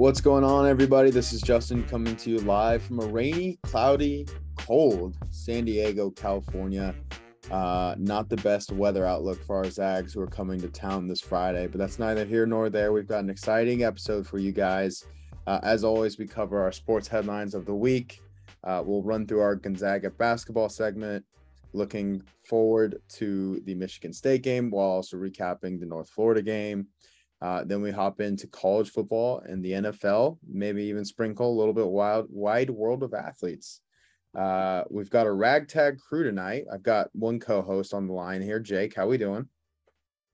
What's going on, everybody? This is Justin coming to you live from a rainy, cloudy, cold San Diego, California. Uh, not the best weather outlook for our Zags who are coming to town this Friday, but that's neither here nor there. We've got an exciting episode for you guys. Uh, as always, we cover our sports headlines of the week. Uh, we'll run through our Gonzaga basketball segment, looking forward to the Michigan State game while also recapping the North Florida game. Uh, then we hop into college football and the NFL, maybe even sprinkle a little bit wild, wide world of athletes. Uh, we've got a ragtag crew tonight. I've got one co-host on the line here. Jake, how we doing?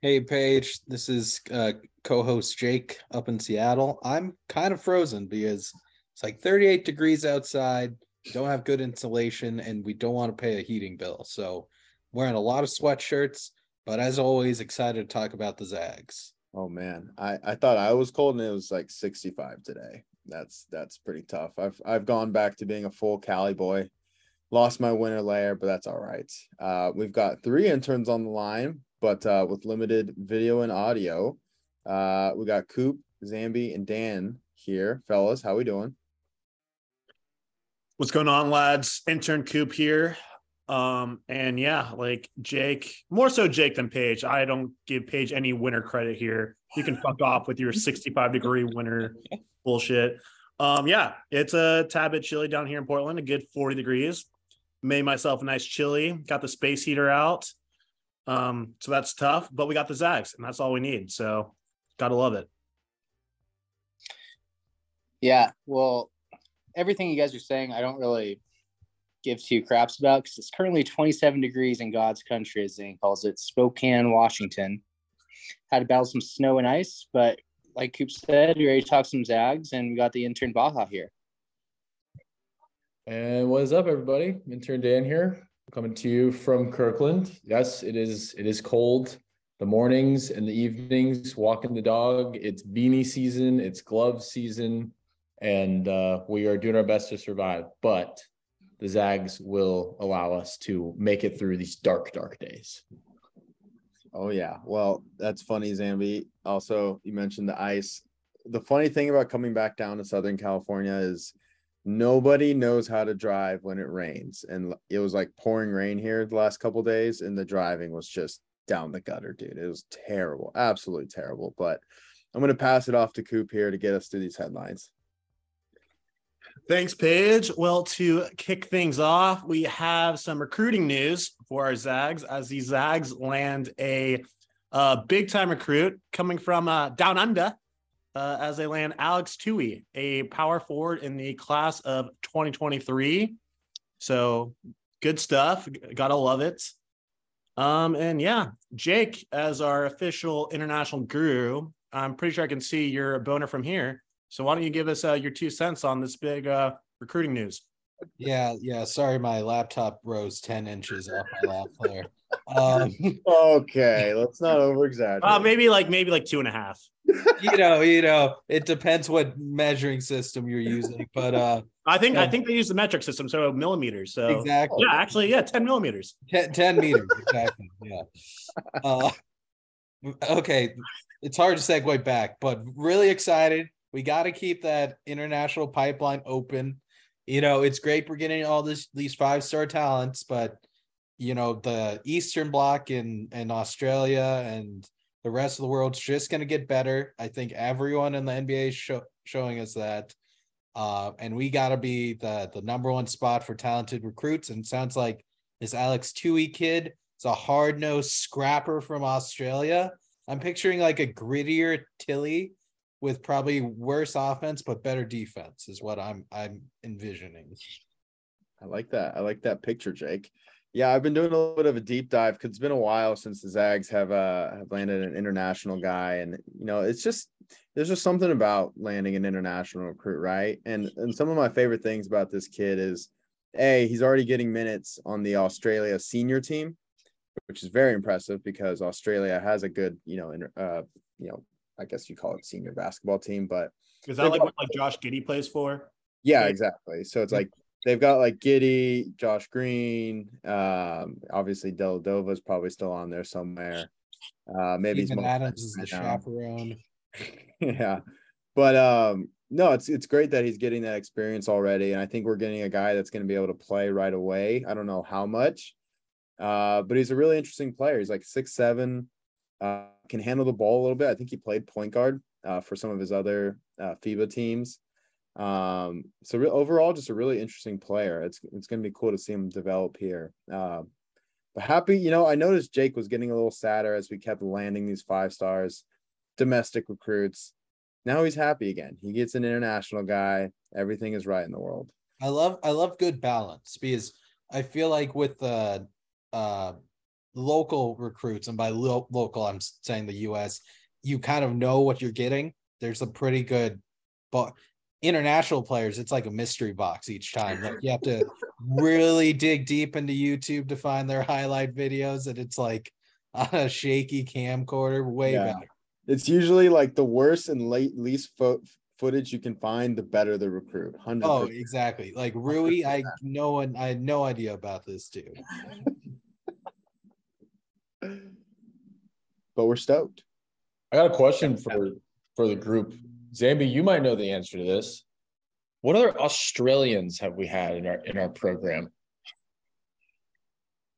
Hey, Paige. This is uh, co-host Jake up in Seattle. I'm kind of frozen because it's like 38 degrees outside. Don't have good insulation, and we don't want to pay a heating bill. So, wearing a lot of sweatshirts. But as always, excited to talk about the Zags. Oh man, I I thought I was cold and it was like 65 today. That's that's pretty tough. I've I've gone back to being a full Cali boy. Lost my winter layer, but that's all right. Uh, we've got three interns on the line, but uh, with limited video and audio. Uh, we got Coop, Zambi, and Dan here, fellas. How we doing? What's going on, lads? Intern Coop here. Um, and yeah, like Jake, more so Jake than Paige. I don't give Paige any winter credit here. You can fuck off with your 65 degree winter bullshit. Um, yeah, it's a tad bit chilly down here in Portland, a good 40 degrees. Made myself a nice chili, got the space heater out. Um, so that's tough, but we got the Zags, and that's all we need. So gotta love it. Yeah, well, everything you guys are saying, I don't really give two craps about because it's currently 27 degrees in God's country, as Zane calls it, Spokane, Washington. Had to battle some snow and ice, but like Coop said, we ready to talk some Zags, and we got the intern Baja here. And what is up, everybody? Intern Dan here, coming to you from Kirkland. Yes, it is. It is cold. The mornings and the evenings, walking the dog. It's beanie season. It's glove season, and uh, we are doing our best to survive. But the Zags will allow us to make it through these dark, dark days. Oh yeah. Well, that's funny, Zambi. Also, you mentioned the ice. The funny thing about coming back down to Southern California is nobody knows how to drive when it rains. And it was like pouring rain here the last couple days, and the driving was just down the gutter, dude. It was terrible, absolutely terrible. But I'm gonna pass it off to Coop here to get us through these headlines. Thanks, Paige. Well, to kick things off, we have some recruiting news for our Zags as the Zags land a big time recruit coming from uh, down under uh, as they land Alex Toohey, a power forward in the class of 2023. So good stuff. Gotta love it. Um, and yeah, Jake, as our official international guru, I'm pretty sure I can see your boner from here. So why don't you give us uh, your two cents on this big uh, recruiting news? Yeah, yeah. Sorry, my laptop rose 10 inches off my lap there. Um, okay, let's not over exaggerate. Uh, maybe like maybe like two and a half. you know, you know, it depends what measuring system you're using, but uh I think yeah. I think they use the metric system, so millimeters. So exactly, yeah, actually, yeah, 10 millimeters. 10, 10 meters, exactly. Yeah. Uh, okay, it's hard to segue back, but really excited we got to keep that international pipeline open. You know, it's great we're getting all this these five star talents, but you know the Eastern Bloc in in Australia and the rest of the world's just going to get better. I think everyone in the NBA is show, showing us that. Uh, and we got to be the the number one spot for talented recruits. And sounds like this Alex Toohey kid is a hard nosed scrapper from Australia. I'm picturing like a grittier Tillie with probably worse offense but better defense is what I'm I'm envisioning. I like that. I like that picture, Jake. Yeah, I've been doing a little bit of a deep dive because it's been a while since the Zags have uh have landed an international guy, and you know it's just there's just something about landing an international recruit, right? And and some of my favorite things about this kid is, a he's already getting minutes on the Australia senior team, which is very impressive because Australia has a good you know uh you know I guess you call it senior basketball team, but is that like what like Josh Giddey plays for? Yeah, exactly. So it's like they've got like Giddy, Josh Green, um, obviously Dellavedova is probably still on there somewhere. Uh, maybe Steven Adams is the chaperone. yeah, but um, no, it's it's great that he's getting that experience already, and I think we're getting a guy that's going to be able to play right away. I don't know how much, uh, but he's a really interesting player. He's like six seven, uh, can handle the ball a little bit. I think he played point guard uh, for some of his other uh, FIBA teams. Um, so re- overall, just a really interesting player. It's it's going to be cool to see him develop here. Uh, but happy, you know, I noticed Jake was getting a little sadder as we kept landing these five stars, domestic recruits. Now he's happy again. He gets an international guy. Everything is right in the world. I love I love good balance because I feel like with the uh local recruits and by lo- local I'm saying the US you kind of know what you're getting. There's a pretty good but international players. It's like a mystery box each time. Like you have to really dig deep into YouTube to find their highlight videos and it's like on a shaky camcorder way Yeah. better It's usually like the worst and late least fo- footage you can find, the better the recruit. Hundred. oh exactly. Like Rui I no one I had no idea about this too but we're stoked. I got a question for for the group. Zambi, you might know the answer to this. What other Australians have we had in our in our program?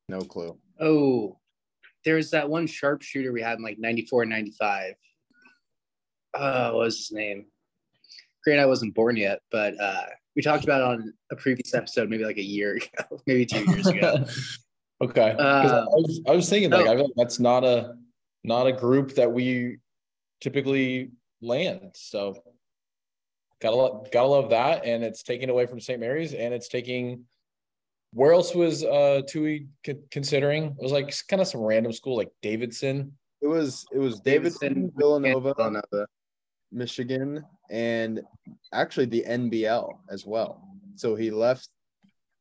No clue. Oh, there was that one sharpshooter we had in like 94 and 95. Uh, what was his name? Great, I wasn't born yet, but uh, we talked about it on a previous episode, maybe like a year ago, maybe two years ago. Okay. 'Cause I Uh, was I was thinking like no. I feel like that's not a not a group that we typically land. So gotta love gotta love that. And it's taking away from St. Mary's and it's taking where else was uh Toohey con- considering? It was like kind of some random school like Davidson. It was it was Davidson, Villanova, Villanova. Michigan, and actually the NBL as well. So he left.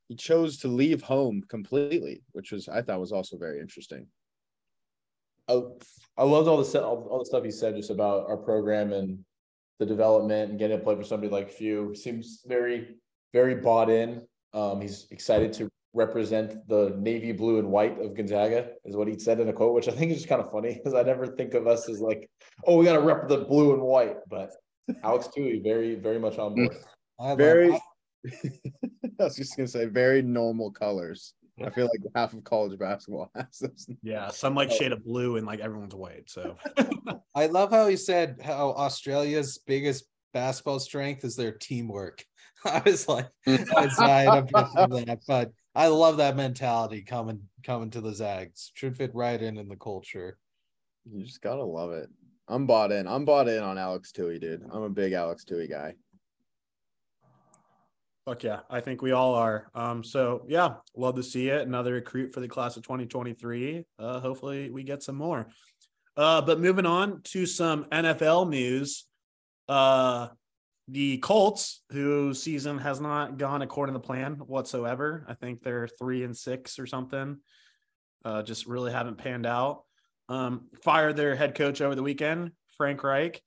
He chose to leave home completely, which was I thought was also very interesting. I, I loved all the stuff all, all the stuff he said just about our program and the development and getting to play for somebody like Few. Seems very, very bought in. Um, he's excited to represent the navy blue and white of Gonzaga, is what he said in a quote, which I think is just kind of funny because I never think of us as like, oh, we got to rep the blue and white. But Alex Toohey, very, very much on board. I Very. I- I was just gonna say very normal colors. I feel like half of college basketball has those. Yeah, some like oh. shade of blue and like everyone's white. So I love how he said how Australia's biggest basketball strength is their teamwork. I was like, it's not a that, but I love that mentality coming coming to the Zags. Should fit right in in the culture. You just gotta love it. I'm bought in. I'm bought in on Alex Toohey, dude. I'm a big Alex Toohey guy. Fuck yeah, I think we all are. Um, so yeah, love to see it. Another recruit for the class of 2023. Uh, hopefully we get some more. Uh, but moving on to some NFL news. Uh, the Colts, whose season has not gone according to plan whatsoever. I think they're three and six or something. Uh, just really haven't panned out. Um, fired their head coach over the weekend, Frank Reich,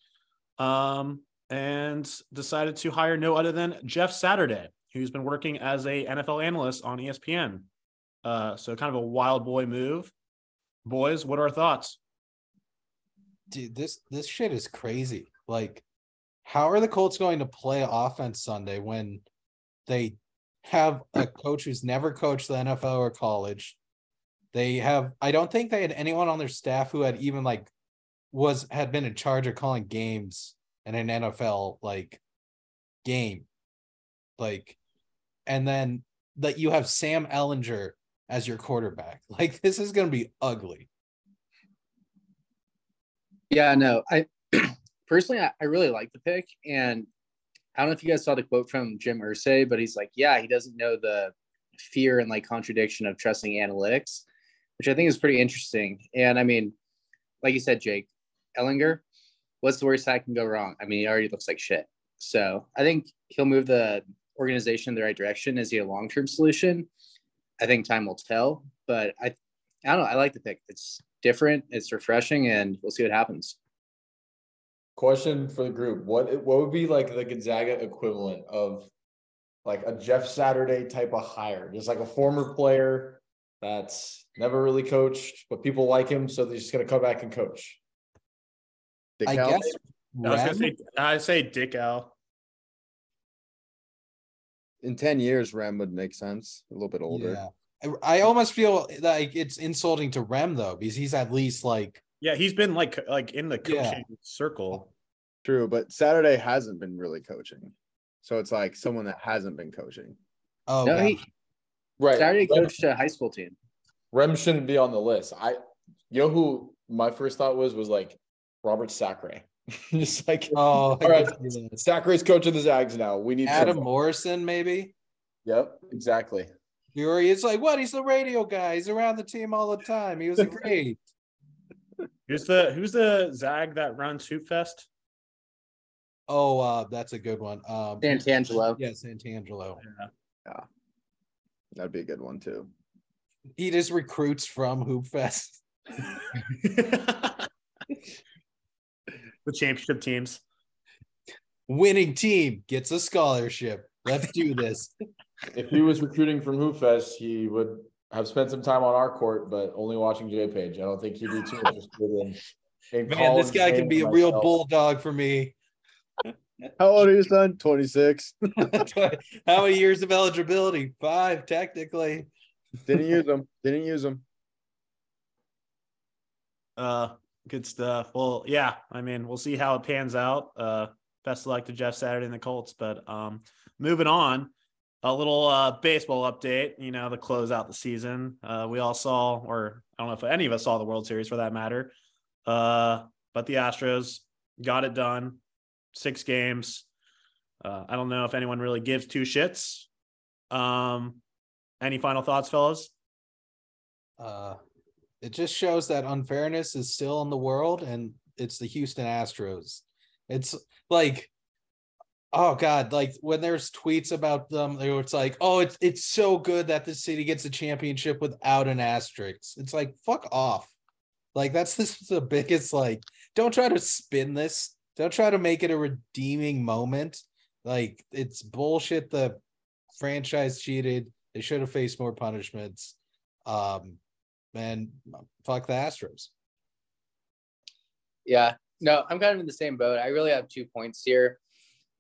um, and decided to hire no other than Jeff Saturday, who's been working as a NFL analyst on ESPN. Uh, so kind of a wild boy move. Boys, what are our thoughts? Dude, this this shit is crazy. Like, how are the Colts going to play offense Sunday when they have a coach who's never coached the NFL or college? They have I don't think they had anyone on their staff who had even like was had been in charge of calling games in an NFL like game. Like and then that you have Sam Ehlinger as your quarterback. Like this is gonna be ugly. Yeah, no, I personally, I, I really like the pick. And I don't know if you guys saw the quote from Jim Irsay, but he's like, yeah, he doesn't know the fear and like contradiction of trusting analytics, which I think is pretty interesting. And I mean, like you said, Jake Ehlinger, what's the worst that can go wrong? I mean, he already looks like shit. So I think he'll move the organization in the right direction. Is he a long term solution? I think time will tell. But I, I don't know. I like the pick. It's different. It's refreshing, and we'll see what happens. Question for the group: What what would be like the Gonzaga equivalent of like a Jeff Saturday type of hire? Just like a former player that's never really coached, but people like him, so they're just gonna come back and coach. Dick I Cal- guess I was gonna say I say Dickau. in 10 years, Rem would make sense. A little bit older. Yeah. I, I almost feel like it's insulting to Rem though, because he's at least like Yeah, he's been like like in the coaching Yeah. circle. True, but Saturday hasn't been really coaching. So it's like someone that hasn't been coaching. oh No, he Right. Saturday Rem, coached a high school team. Rem shouldn't be on the list. I you know who my first thought was was like Robert Sacre. Just like oh all right. Sacre's coach of the Zags now. We need Adam some- Morrison, maybe. Yep, exactly. Fury is like, what? He's the radio guy. He's around the team all the time. He was great. Who's the who's the Zag that runs Hoop Fest? oh, uh, that's a good one. Um, Santangelo. yeah, Santangelo. Yeah. That'd be a good one too. He just recruits from Hoop Fest. the championship teams. Winning team gets a scholarship. Let's do this. If he was recruiting from Hoop Fest, he would have spent some time on our court, but only watching J Page. I don't think he'd be too interested in. in Man, this guy can be games a real myself. bulldog for me. How old are you, son? 26. How many years of eligibility? Five, technically. Didn't use them. Didn't use them. Uh, good stuff. Well, yeah, I mean, we'll see how it pans out. Uh, best of luck to Jeff Saturday and the Colts. But um, moving on, a little uh, baseball update. You know, to close out the season. Uh, we all saw, or I don't know if any of us saw the World Series for that matter. Uh, but the Astros got it done. Six games. Uh, I don't know if anyone really gives two shits. Um, any final thoughts, fellas? It just shows that unfairness is still in the world, and it's the Houston Astros. It's like, oh god, like when there's tweets about them, it's like, oh, it's it's so good that the city gets a championship without an asterisk. It's like, fuck off. Like that's this is the biggest like. Don't try to spin this. Don't try to make it a redeeming moment. Like it's bullshit. The franchise cheated. They should have faced more punishments. Um, and fuck the Astros. Yeah, no, I'm kind of in the same boat. I really have two points here.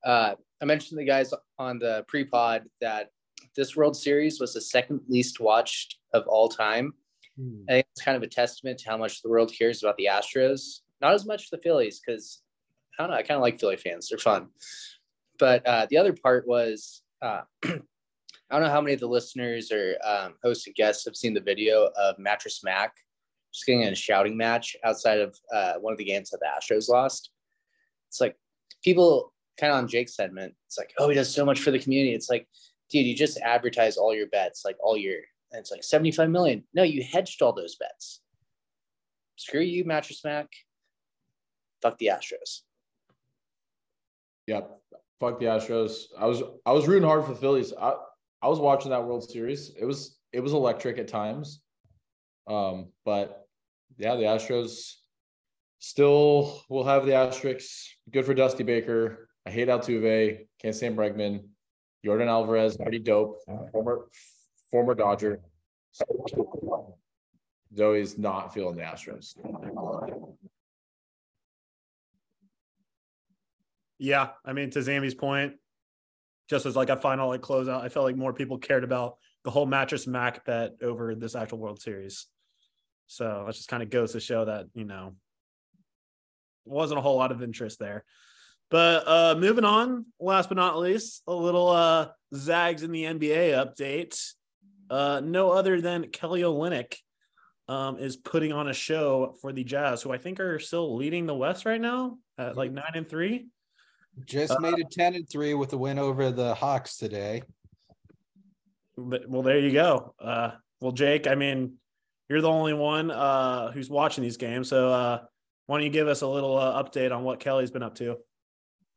Uh, I mentioned to the guys on the pre-pod that this World Series was the second least watched of all time. I think it's kind of a testament to how much the world cares about the Astros. Not as much the Phillies, because I don't know. I kind of like Philly fans; they're fun. But uh, the other part was uh, I don't know how many of the listeners or um, hosts and guests have seen the video of Mattress Mac just getting in a shouting match outside of uh, one of the games that the Astros lost. It's like people kind of on Jake's segment. It's like, oh, he does so much for the community. It's like, dude, you just advertise all your bets like all year. And it's like 75 million. No, you hedged all those bets. Screw you, Mattress Mac. Fuck the Astros. Yep. Fuck the Astros. I was I was rooting hard for the Phillies. I I was watching that World Series. It was it was electric at times. Um, but yeah, the Astros still will have the asterisks. Good for Dusty Baker. I hate Altuve. Can't stand Bregman. Yordan Alvarez, pretty dope. Former former Dodger. Zoe's not feeling the Astros. Yeah, I mean, to Zami's point, just as like a final like closeout, I felt like more people cared about the whole mattress Mac bet over this actual World Series. So that just kind of goes to show that you know wasn't a whole lot of interest there. But uh moving on, last but not least, a little uh Zags in the NBA update. Uh no other than Kelly Olynyk um is putting on a show for the Jazz, who I think are still leading the West right now at like nine and three. Just made it 10 and 3 with the win over the Hawks today. Well, there you go. Uh, well, Jake, I mean, you're the only one uh, who's watching these games, so uh, why don't you give us a little uh, update on what Kelly's been up to?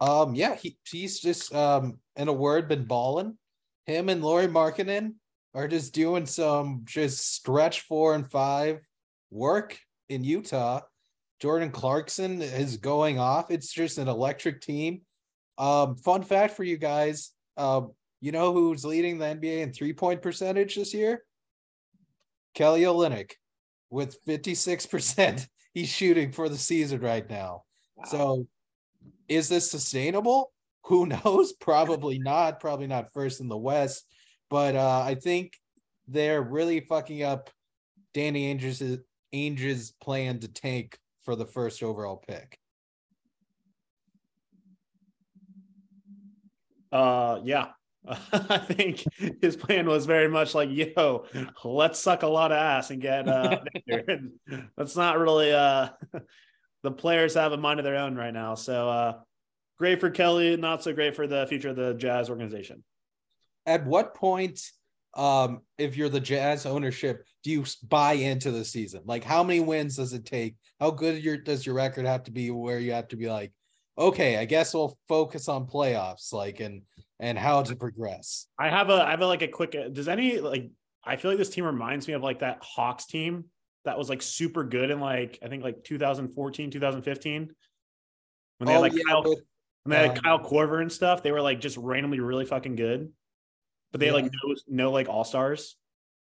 Um, yeah, he, he's just um in a word been balling. Him and Lauri Markkanen are just doing some just stretch four and five work in Utah. Jordan Clarkson is going off. It's just an electric team. Um, fun fact for you guys. Um, you know who's leading the NBA in three-point percentage this year? Kelly Olynyk with 56%. He's shooting for the season right now. So is this sustainable? who knows? Probably not. Probably not first in the West. But uh, I think they're really fucking up Danny Ainge's Ainge's plan to tank for the first overall pick. Uh, yeah. I think his plan was very much like, yo, let's suck a lot of ass and get uh that's not really uh the players have a mind of their own right now. So uh great for Kelly, not so great for the future of the Jazz organization. At what point, um, if you're the Jazz ownership, do you buy into the season? Like, how many wins does it take? How good your does your record have to be where you have to be like, okay, I guess we'll focus on playoffs, like, and and how to progress. I have a I have a, like a quick. Does any like I feel like this team reminds me of like that Hawks team that was like super good in like I think like 2014 2015 when they Oh, had like yeah, Kyle, when they had um, Kyle Korver and stuff. They were like just randomly really fucking good, but they had like no no like all stars.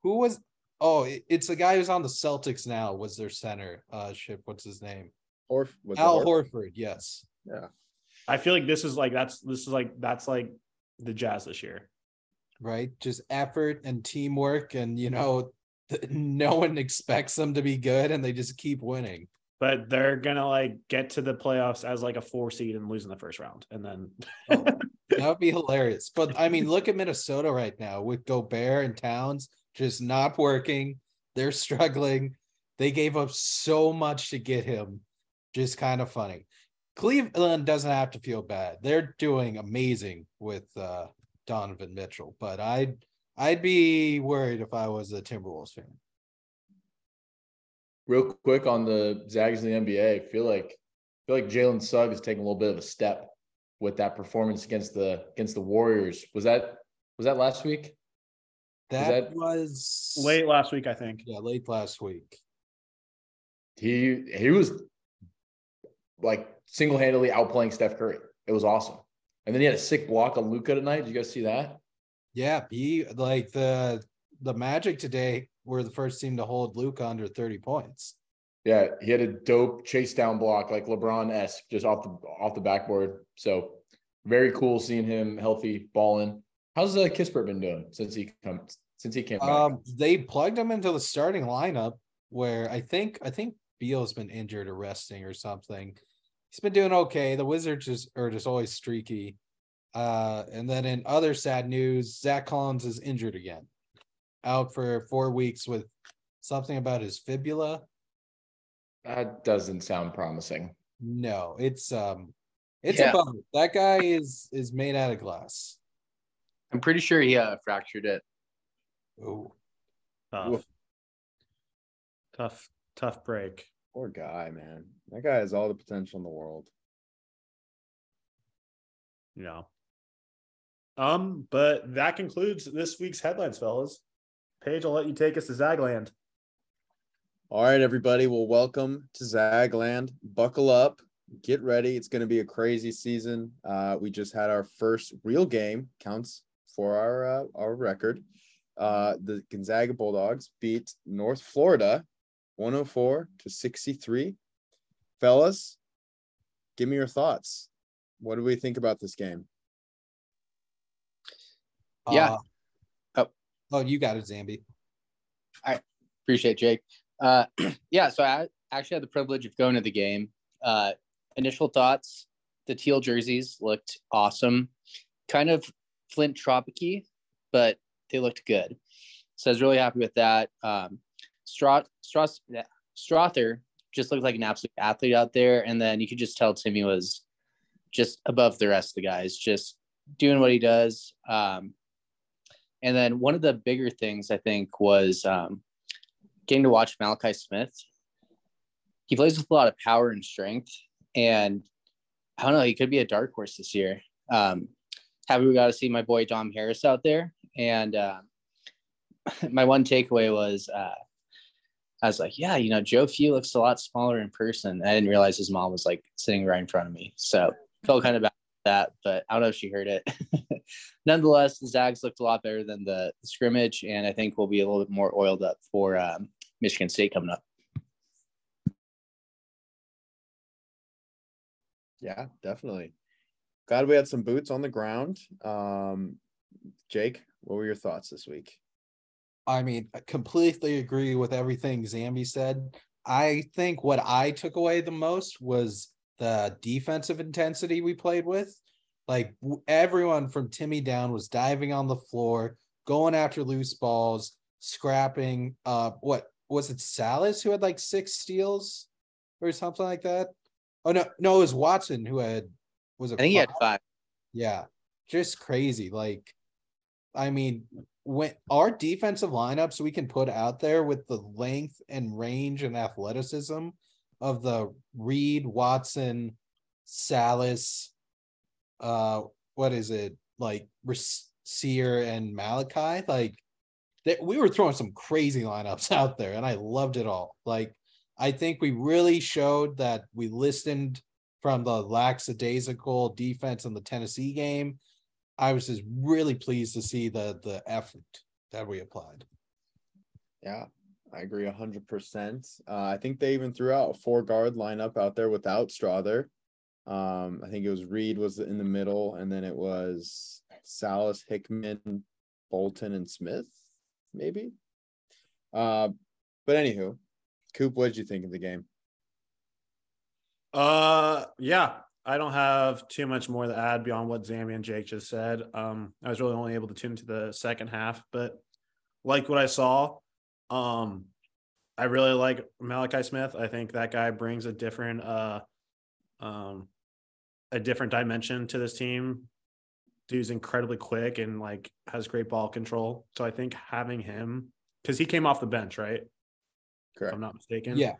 who was? Oh, it's the guy who's on the Celtics now. Was their center? Uh, shit, what's his name? Or was Al Horford? Horford. Yes. Yeah. I feel like this is like that's this is like that's like the Jazz this year. right? Just effort and teamwork, and you know, th- no one expects them to be good, and they just keep winning. But they're gonna like get to the playoffs as like a four seed and lose in the first round, and then Oh, that would be hilarious. But I mean, look at Minnesota right now with Gobert and Towns just not working. They're struggling. They gave up so much to get him. Just kind of funny. Cleveland doesn't have to feel bad. They're doing amazing with uh, Donovan Mitchell, but I'd I'd be worried if I was a Timberwolves fan. Real quick on the Zags in the NBA, I feel like I feel like Jalen Suggs is taking a little bit of a step with that performance against the against the Warriors. Was that was that last week? That, that- was late last week, I think. Yeah, late last week. He he was like single handedly outplaying Steph Curry. It was awesome. And then he had a sick block on Luka tonight. Did you guys see that? Yeah, he like the the Magic today were the first team to hold Luka under 30 points. Yeah, he had a dope chase down block like LeBron esque just off the off the backboard. So very cool seeing him healthy balling. How's uh, Kispert been doing since he come since he came back? Um, they plugged him into the starting lineup where I think I think Beal's been injured or resting or something. He's been doing okay. The Wizards just are just always streaky. Uh, and then in other sad news, Zach Collins is injured again, out for four weeks with something about his fibula. That doesn't sound promising. No, it's um, it's Yeah. a bummer. That guy is is made out of glass. I'm pretty sure he uh, fractured it. Oh, Tough. Woof. Tough, tough break. Poor guy, man. That guy has all the potential in the world. You know. Um, but that concludes this week's headlines, fellas. Paige, I'll let you take us to Zagland. All right, everybody. Well, welcome to Zagland. Buckle up, get ready. It's going to be a crazy season. Uh, we just had our first real game, counts for our uh, our record. Uh, the Gonzaga Bulldogs beat North Florida 104 to 63. Fellas, give me your thoughts. What do we think about this game? Yeah. Uh, Oh. oh, you got it, Zambi. I appreciate Jake. Uh, yeah, so I actually had the privilege of going to the game. Uh, initial thoughts: the teal jerseys looked awesome, kind of Flint tropicy, but they looked good. So I was really happy with that. Um, Stroth, yeah, Strawther just looked like an absolute athlete out there, and then you could just tell Timme was just above the rest of the guys, just doing what he does. Um, and then one of the bigger things I think was um, getting to watch Malachi Smith. He plays with a lot of power and strength, and I don't know, he could be a dark horse this year. Um, happy we got to see my boy Dom Harris out there, and uh, my one takeaway was uh, I was like, yeah, you know, Joe Few looks a lot smaller in person. I didn't realize his mom was like sitting right in front of me, so felt kind of bad that, but I don't know if she heard it. Nonetheless, the Zags looked a lot better than the scrimmage, and I think we'll be a little bit more oiled up for um, Michigan State coming up. Yeah, definitely. glad we had some boots on the ground. Um, Jake, what were your thoughts this week? I mean, I completely agree with everything Zambi said. I think what I took away the most was the defensive intensity we played with. Like everyone from Timme down was diving on the floor, going after loose balls, scrapping. Uh, what was it? Sallis who had like six steals or something like that. Oh no, no, it was Watson who had was it? I think he had five? five. Yeah, just crazy. Like, I mean, when our defensive lineups we can put out there with the length and range and athleticism of the Reid, Watson, Sallis, uh, what is it like, Sear and Malachi? Like, that we were throwing some crazy lineups out there, and I loved it all. Like, I think we really showed that we listened from the lackadaisical defense in the Tennessee game. I was just really pleased to see the the effort that we applied. Yeah, I agree hundred percent. Uh, I think they even threw out a four guard lineup out there without Strawther. Um, I think it was Reid was in the middle, and then it was Sallis, Hickman, Bolton, and Smith, maybe. Uh, but anywho, Coop, what did you think of the game? Uh, yeah, I don't have too much more to add beyond what Zammy and Jake just said. Um, I was really only able to tune to the second half, but like what I saw, um, I really like Malachi Smith. I think that guy brings a different, uh, um, a different dimension to this team. Dude's incredibly quick and like has great ball control. So I think having him, because he came off the bench, right? If Correct. I'm not mistaken. Yeah,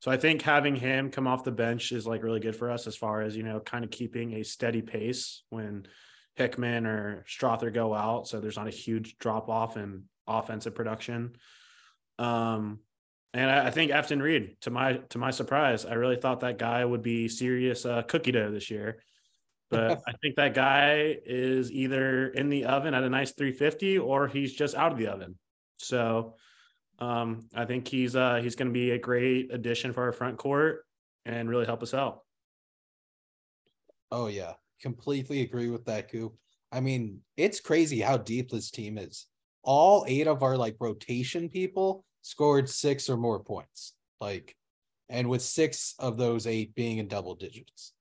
So I think having him come off the bench is like really good for us as far as, you know, kind of keeping a steady pace when Hickman or Strawther go out. So there's not a huge drop off in offensive production. Um, and I, I think Efton Reid, to my to my surprise, I really thought that guy would be serious uh, cookie dough this year. But I think that guy is either in the oven at a nice 350 or he's just out of the oven. So um, I think he's uh, he's going to be a great addition for our front court and really help us out. Oh yeah, completely agree with that, Coop. I mean, it's crazy how deep this team is. All eight of our like rotation people scored six or more points. Like, and with six of those eight being in double digits.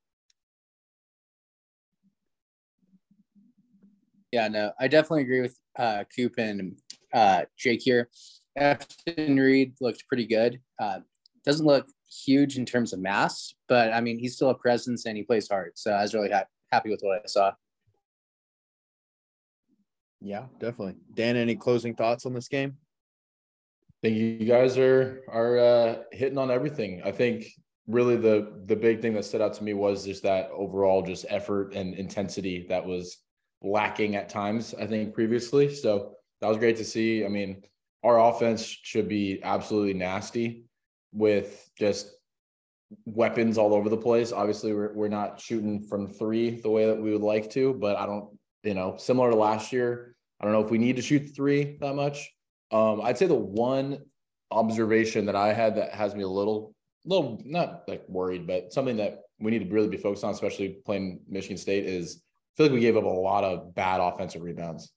Yeah, no, I definitely agree with uh, Coop and uh, Jake here. Efton Reid looked pretty good. Uh, doesn't look huge in terms of mass, but I mean, he's still a presence and he plays hard. So I was really ha- happy with what I saw. Yeah, definitely. Dan, any closing thoughts on this game? think you guys are are uh, hitting on everything. I think really the the big thing that stood out to me was just that overall just effort and intensity that was lacking at times. I think previously, so that was great to see. I mean, our offense should be absolutely nasty with just weapons all over the place. Obviously, we're we're not shooting from three the way that we would like to, but I don't, you know, similar to last year. I don't know if we need to shoot three that much. Um, I'd say the one observation that I had that has me a little, little not like worried, but something that we need to really be focused on, especially playing Michigan State, is feel like we gave up a lot of bad offensive rebounds.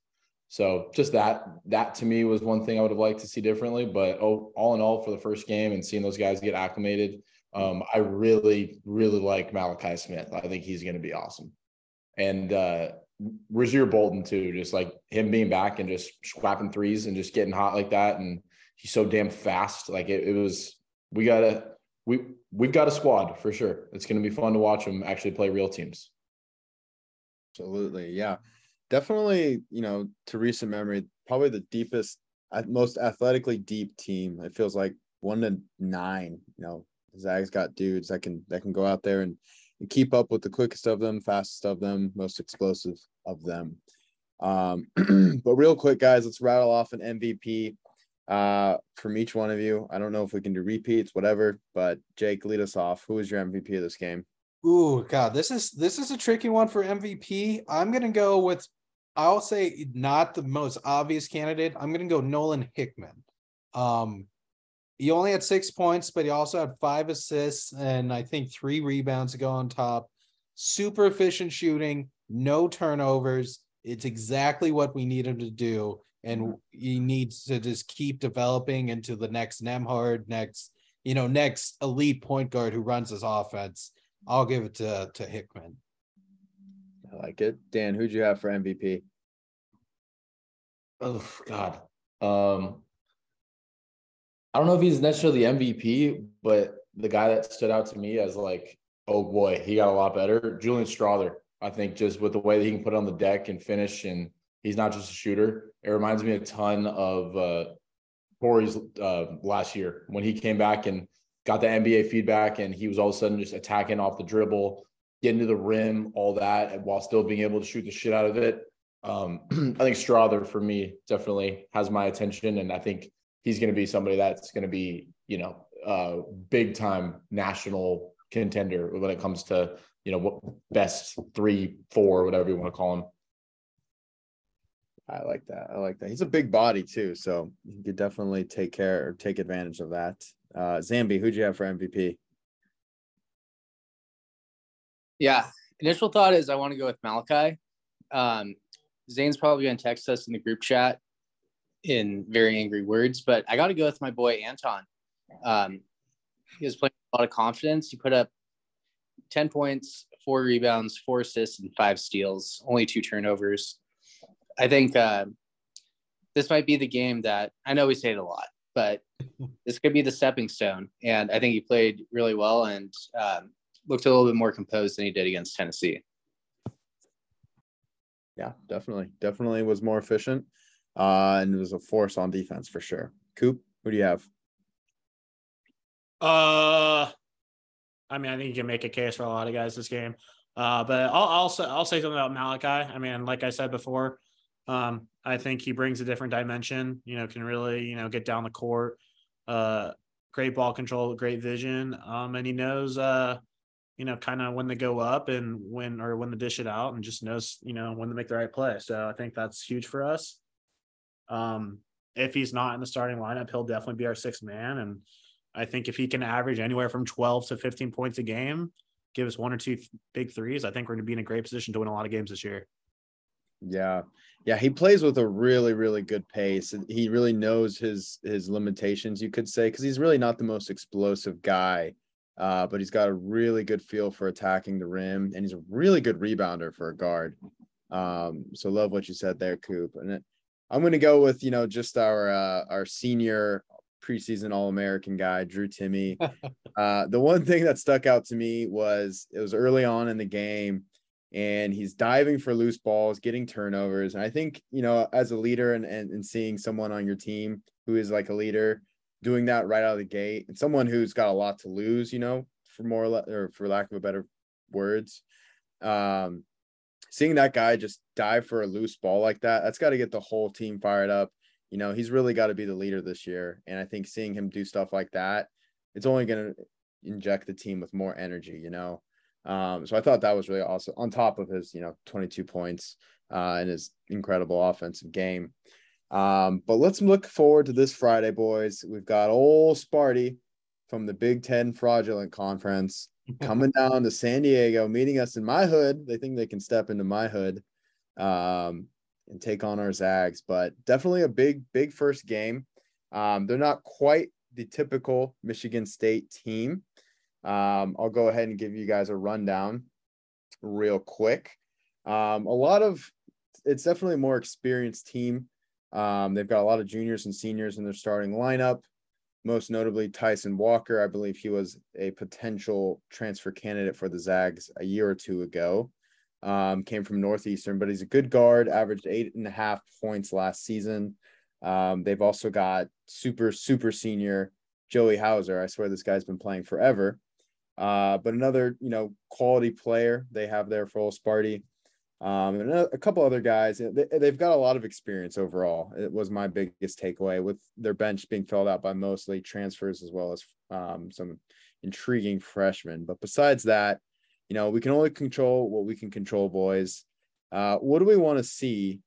So just that, that to me was one thing I would have liked to see differently. But oh, all in all, for the first game and seeing those guys get acclimated, um, I really, really like Malachi Smith. I think he's going to be awesome. And uh, Rasir Bolton too, just like him being back and just swapping threes and just getting hot like that. And he's so damn fast. Like it, it was, we gotta, we we've got a squad for sure. It's going to be fun to watch them actually play real teams. Absolutely. Yeah. Definitely, you know, to recent memory, probably the deepest, most athletically deep team. It feels like one to nine. You know, Zag's got dudes that can that can go out there and, and keep up with the quickest of them, fastest of them, most explosive of them. Um, but real quick, guys, let's rattle off an MVP uh from each one of you. I don't know if we can do repeats, whatever, but Jake, lead us off. Who was your MVP of this game? Ooh, God, this is this is a tricky one for MVP. I'm gonna go with I'll say not the most obvious candidate. I'm gonna go Nolan Hickman. Um he only had six points, but he also had five assists and I think three rebounds to go on top. super efficient shooting, no turnovers. It's exactly what we need him to do. And he needs to just keep developing into the next Nembhard, next, you know, next elite point guard who runs his offense. I'll give it to, to Hickman. I like it. Dan, who'd you have for MVP? Oh God. Um I don't know if he's necessarily MVP, but the guy that stood out to me as like, oh boy, he got a lot better. Julian Strawther. I think just with the way that he can put on the deck and finish, and he's not just a shooter. It reminds me a ton of uh Corey's uh last year when he came back and got the NBA feedback and he was all of a sudden just attacking off the dribble, getting to the rim, all that, while still being able to shoot the shit out of it. Um, I think Strawther for me definitely has my attention, and I think he's going to be somebody that's going to be, you know, uh, big time national contender when it comes to, you know, what best three, four, whatever you want to call him. I like that. I like that. He's a big body too, so he could definitely take care or take advantage of that. Uh Zambi, who'd you have for MVP? Yeah. Initial thought is I want to go with Malachi. Um, Zane's probably going to text us in the group chat in very angry words, but I got to go with my boy Anton. Um, he was playing a lot of confidence. He put up 10 points, four rebounds, four assists, and five steals, only two turnovers. I think uh, this might be the game that I know we say it a lot, but this could be the stepping stone. And I think he played really well and um, looked a little bit more composed than he did against Tennessee. Yeah, definitely. Definitely was more efficient. Uh, and was a force on defense for sure. Coop, who do you have? Uh, I mean, I think you can make a case for a lot of guys this game. Uh, but I'll I'll say, I'll say something about Malachi. I mean, like I said before, um, I think he brings a different dimension. You know, can really you know get down the court. Uh, great ball control, great vision. Um, and he knows uh, you know, kind of when they go up and when or when to dish it out, and just knows you know when to make the right play. So I think that's huge for us. Um, if he's not in the starting lineup, he'll definitely be our sixth man. And I think if he can average anywhere from 12 to 15 points a game, give us one or two big threes, I think we're going to be in a great position to win a lot of games this year. Yeah. Yeah, he plays with a really, really good pace. He really knows his his limitations, you could say, because he's really not the most explosive guy. Uh, but he's got a really good feel for attacking the rim, and he's a really good rebounder for a guard. Um, so love what you said there, Coop. And it, I'm going to go with you know just our uh, our senior preseason All American guy, Drew Timme. uh, the one thing that stuck out to me was it was early on in the game, and he's diving for loose balls, getting turnovers. And I think you know as a leader and and, and seeing someone on your team who is like a leader doing that right out of the gate, and someone who's got a lot to lose, you know, for more or for lack of a better words. Um, seeing that guy just dive for a loose ball like that, that's got to get the whole team fired up. You know, he's really got to be the leader this year. And I think seeing him do stuff like that, it's only going to inject the team with more energy, you know. Um, so I thought that was really awesome on top of his, you know, 22 points uh, and his incredible offensive game. Um, but let's look forward to this Friday, boys. We've got old Sparty from the Big Ten Fraudulent Conference coming down to San Diego, meeting us in my hood. They think they can step into my hood um, and take on our Zags, but definitely a big, big first game. Um, they're not quite the typical Michigan State team. Um, I'll go ahead and give you guys a rundown real quick. Um, a lot of it's definitely a more experienced team. Um, they've got a lot of juniors and seniors in their starting lineup most notably Tyson Walker. I believe he was a potential transfer candidate for the Zags a year or two ago. Um, came from Northeastern, but he's a good guard, averaged eight and a half points last season. Um, they've also got super, super senior Joey Hauser. I swear this guy's been playing forever. Uh, but another, you know, quality player they have there for Old Sparty um, and a, a, couple other guys. They, they've got a lot of experience overall. It was my biggest takeaway with their bench being filled out by mostly transfers as well as um, some intriguing freshmen. But besides that, you know, we can only control what we can control, boys. Uh, what do we want to see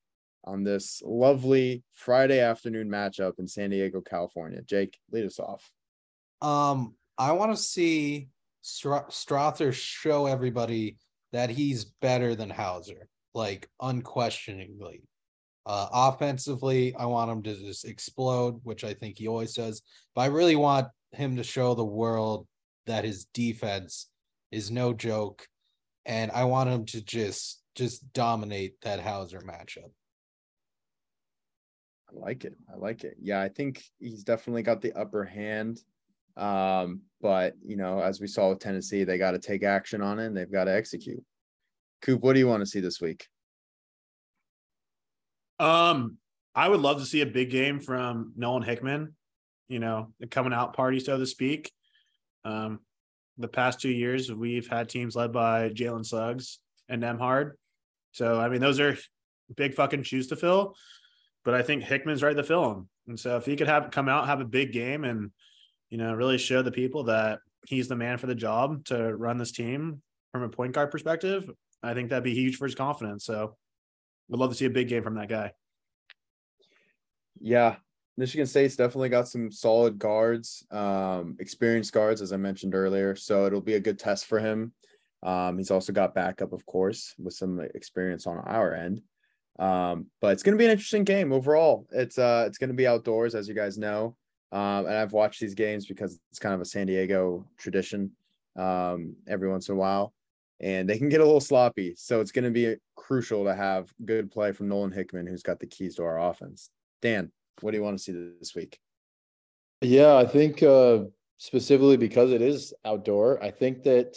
on this lovely Friday afternoon matchup in San Diego, California? Jake, lead us off. Um, I want to see Str- Strawther show everybody that he's better than Hauser, like unquestioningly. Uh, offensively, I want him to just explode, which I think he always does. But I really want him to show the world that his defense is no joke, and I want him to just just dominate that Hauser matchup. I like it. I like it. Yeah, I think he's definitely got the upper hand. Um, but you know, as we saw with Tennessee, they got to take action on it and they've got to execute. Coop, what do you want to see this week? Um, I would love to see a big game from Nolan Hickman, you know, the coming out party, so to speak. Um, the past two years, we've had teams led by Jalen Suggs and Nembhard. So, I mean, those are big fucking shoes to fill. But I think Hickman's right to fill them. And so, if he could have come out, have a big game, and you know, really show the people that he's the man for the job to run this team from a point guard perspective, I think that'd be huge for his confidence. So, would love to see a big game from that guy. Yeah, Michigan State's definitely got some solid guards, um, experienced guards, as I mentioned earlier. So it'll be a good test for him. Um, he's also got backup, of course, with some experience on our end. Um, but it's going to be an interesting game overall. It's uh, it's going to be outdoors, as you guys know. Um, and I've watched these games because it's kind of a San Diego tradition um, every once in a while, and they can get a little sloppy. So it's going to be crucial to have good play from Nolan Hickman, who's got the keys to our offense. Dan, what do you want to see this week? Yeah, I think uh, specifically because it is outdoor, I think that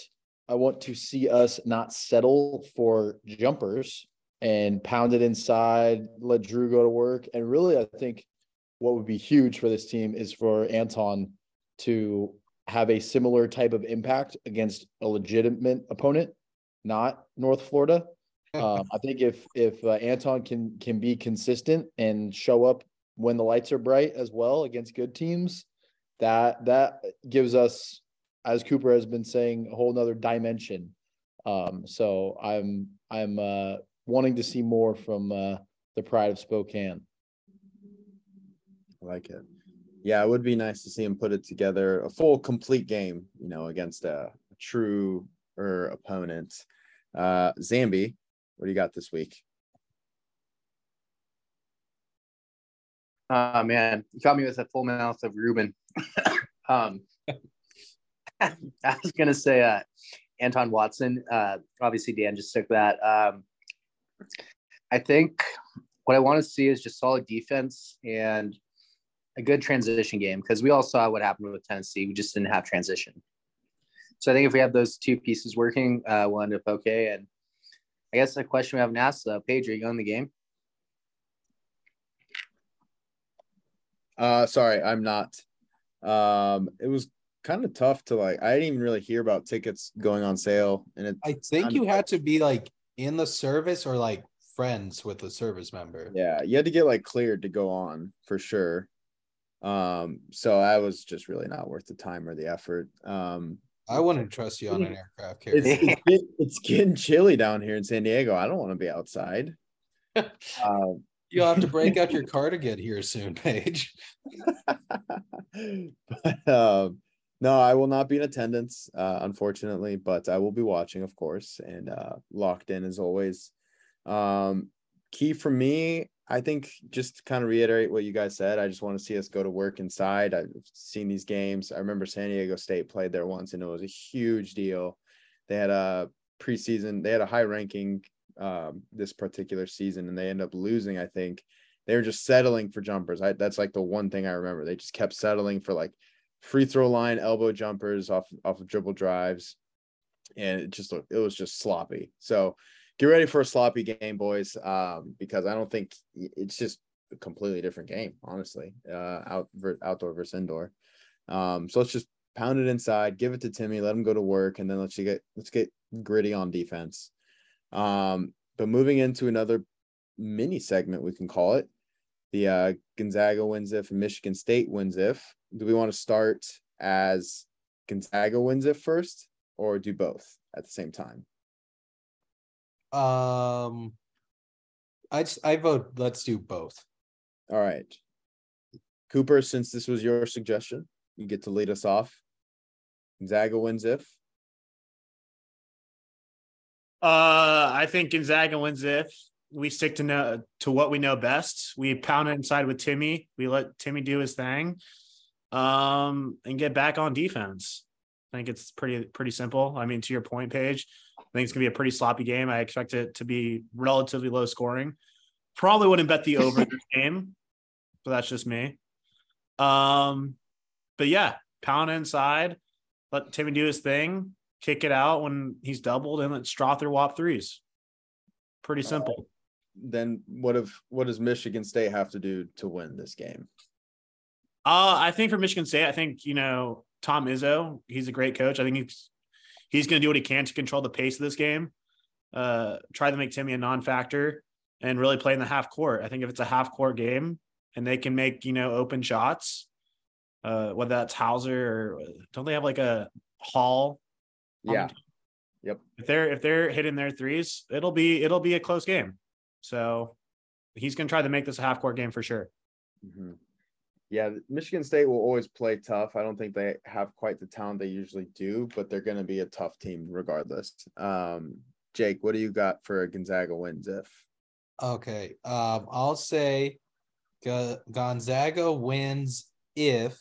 I want to see us not settle for jumpers and pound it inside, let Drew go to work. And really, I think what would be huge for this team is for Anton to have a similar type of impact against a legitimate opponent, not North Florida. Um, I think if if uh, Anton can can be consistent and show up when the lights are bright as well against good teams, that that gives us, as Cooper has been saying, a whole nother dimension. Um, so I'm I'm uh, wanting to see more from uh, the Pride of Spokane. Like it. Yeah, it would be nice to see him put it together a full complete game, you know, against a, a true or opponent. Uh Zambi, what do you got this week? Oh man, you caught me with a full mouth of Reuben. um, I was gonna say uh, Anton Watson. Uh, obviously, Dan just took that. Um, I think what I want to see is just solid defense and a good transition game because we all saw what happened with Tennessee. We just didn't have transition. So I think if we have those two pieces working, uh, we'll end up okay. And I guess the question we haven't asked, uh, Paige, are you on the game? Uh sorry, I'm not. Um it was kind of tough to like I didn't even really hear about tickets going on sale and it I think you had to be like in the service or like friends with a service member. yeah, you had to get like cleared to go on for sure. Um so I was just really not worth the time or the effort. Um I wouldn't trust you on an aircraft it's, carrier. it's, get- it's getting chilly down here in San Diego. I don't want to be outside. Um You'll have to break out your cardigan here soon, Paige. but um, no, I will not be in attendance, uh, unfortunately, but I will be watching, of course, and uh, locked in as always. Um, key for me, I think, just kind of reiterate what you guys said, I just want to see us go to work inside. I've seen these games. I remember San Diego State played there once, and it was a huge deal. They had a preseason, they had a high ranking um, this particular season, and they end up losing. I think they were just settling for jumpers. I, that's like the one thing I remember. They just kept settling for like free throw line elbow jumpers off off of dribble drives, and it just looked it was just sloppy. So get ready for a sloppy game, boys, um, because I don't think it's just a completely different game, honestly. Uh, out outdoor versus indoor. Um, so let's just pound it inside, give it to Timme, let him go to work, and then let's get let's get gritty on defense. Um, but moving into another mini segment, we can call it the uh, Gonzaga wins if Michigan State wins if. Do we want to start as Gonzaga wins if first, or do both at the same time? Um, I I vote. Let's do both. All right, Cooper. Since this was your suggestion, you get to lead us off. Gonzaga wins if. Uh, I think Gonzaga wins if we stick to know to what we know best. We pound it inside with Timme. We let Timme do his thing, um, and get back on defense. I think it's pretty pretty simple. I mean, to your point, Paige, I think it's gonna be a pretty sloppy game. I expect it to be relatively low scoring. Probably wouldn't bet the over this game, but that's just me. Um, but yeah, pound inside, let Timme do his thing, kick it out when he's doubled, and let Strawther whop threes. Pretty simple. Then what if what does Michigan State have to do to win this game? Uh, I think for Michigan State, I think you know Tom Izzo. He's a great coach. I think he's he's going to do what he can to control the pace of this game. Uh, try to make Timme a non-factor and really play in the half court. I think if it's a half court game and they can make you know open shots, uh, whether that's Hauser or don't they have like a Hall? Yeah. Yep. If they're if they're hitting their threes, it'll be it'll be a close game. So he's going to try to make this a half court game for sure. Mhm. Yeah, Michigan State will always play tough. I don't think they have quite the talent they usually do, but they're going to be a tough team regardless. Um, Jake, what do you got for Gonzaga wins if? Okay. Um, I'll say Go- Gonzaga wins if.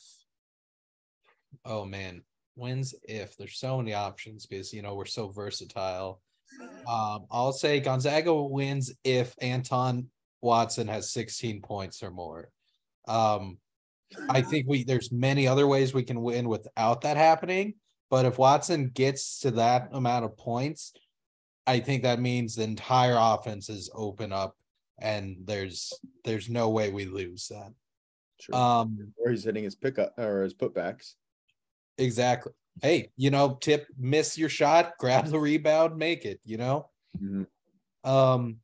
Oh man, wins if there's so many options because you know we're so versatile. Um, I'll say Gonzaga wins if Anton Watson has 16 points or more. Um, I think we there's many other ways we can win without that happening, but if Watson gets to that amount of points, I think that means the entire offense is open up and there's there's no way we lose that. Sure. Um or he's hitting his pickup or his putbacks. exactly. Hey, you know, tip miss your shot, grab the rebound, make it, you know? Mhm. Um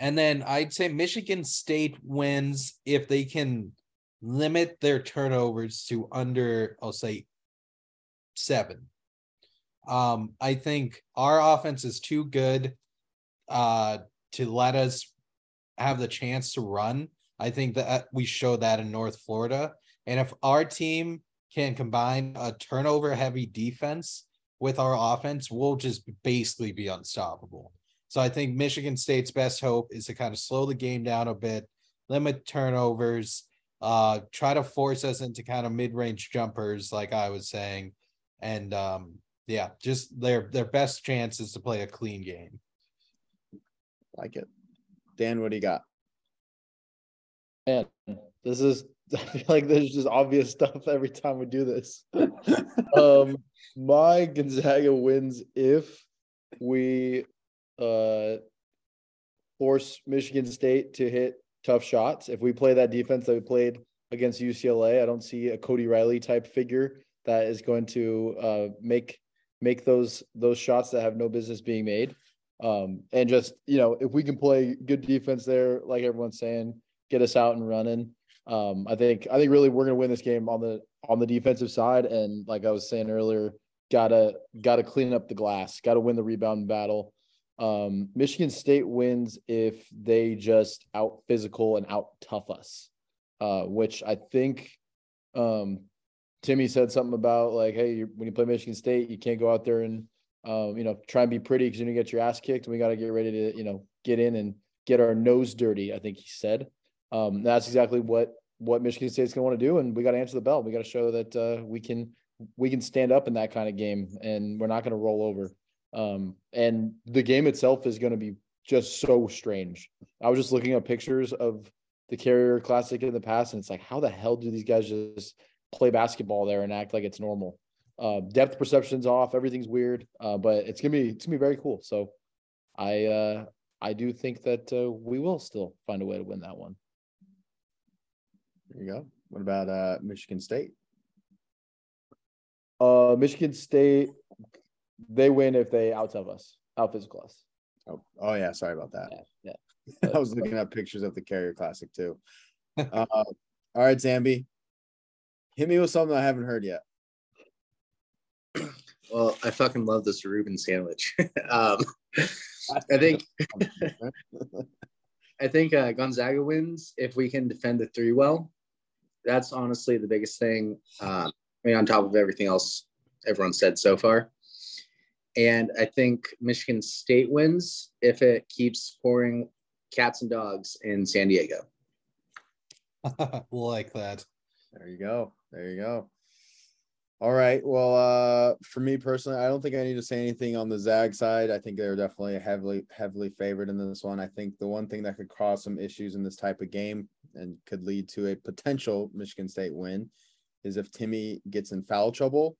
and then I'd say Michigan State wins if they can limit their turnovers to under I'll say 7. Um I think our offense is too good uh to let us have the chance to run. I think that we showed that in North Florida. And if our team can combine a turnover heavy defense with our offense, we'll just basically be unstoppable. So I think Michigan State's best hope is to kind of slow the game down a bit, limit turnovers, uh, try to force us into kind of mid-range jumpers, like I was saying. And um, yeah, just their their best chance is to play a clean game. Like it. Dan, what do you got? Man, this is I feel like there's just obvious stuff every time we do this. um my Gonzaga wins if we uh force Michigan State to hit tough shots. If we play that defense that we played against UCLA, I don't see a Cody Riley type figure that is going to uh make make those those shots that have no business being made. Um and just, you know, if we can play good defense there, like everyone's saying, get us out and running. Um, I think I think really we're gonna win this game on the on the defensive side, and like I was saying earlier, gotta gotta clean up the glass, gotta win the rebound battle. Um, Michigan State wins if they just out physical and out tough us, uh, which I think um, Timme said something about like, hey, when you play Michigan State, you can't go out there and um, you know try and be pretty because you're gonna get your ass kicked. And we got to get ready to you know get in and get our nose dirty. I think he said. Um, that's exactly what what Michigan State's to want to do, and we got to answer the bell. We got to show that uh, we can we can stand up in that kind of game, and we're not to roll over. Um, and the game itself is going to be just so strange. I was just looking at pictures of the Carrier Classic in the past, and it's like, how the hell do these guys just play basketball there and act like it's normal? Uh, depth perception's off, everything's weird, uh, but it's gonna be it's gonna be very cool. So, I uh, I do think that uh, we will still find a way to win that one. There you go. What about uh Michigan State? Uh, Michigan State, they win if they out of us, out physical us. Oh, oh yeah, sorry about that. Yeah, yeah. I was looking at pictures of the Carrier Classic too. Uh, all right, Zambi. Hit me with something I haven't heard yet. Well, I fucking love this Reuben sandwich. um, I think I think uh, Gonzaga wins if we can defend the three well. That's honestly the biggest thing. Um, I mean, on top of everything else everyone said so far. And I think Michigan State wins if it keeps pouring cats and dogs in San Diego. like that. There you go. There you go. All right. Well, uh, for me personally, I don't think I need to say anything on the Zag side. I think they're definitely heavily, heavily favored in this one. I think the one thing that could cause some issues in this type of game and could lead to a potential Michigan State win is if Timme gets in foul trouble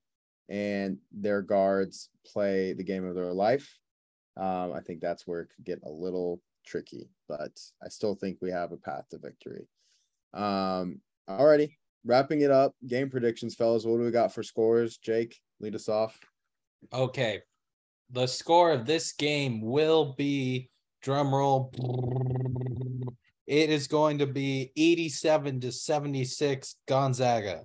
and their guards play the game of their life. Um, I think that's where it could get a little tricky, but I still think we have a path to victory. Um, alrighty, wrapping it up. Game predictions, fellas. What do we got for scores? Jake, lead us off. Okay. The score of this game will be drum roll. It is going to be 87 to 76 Gonzaga.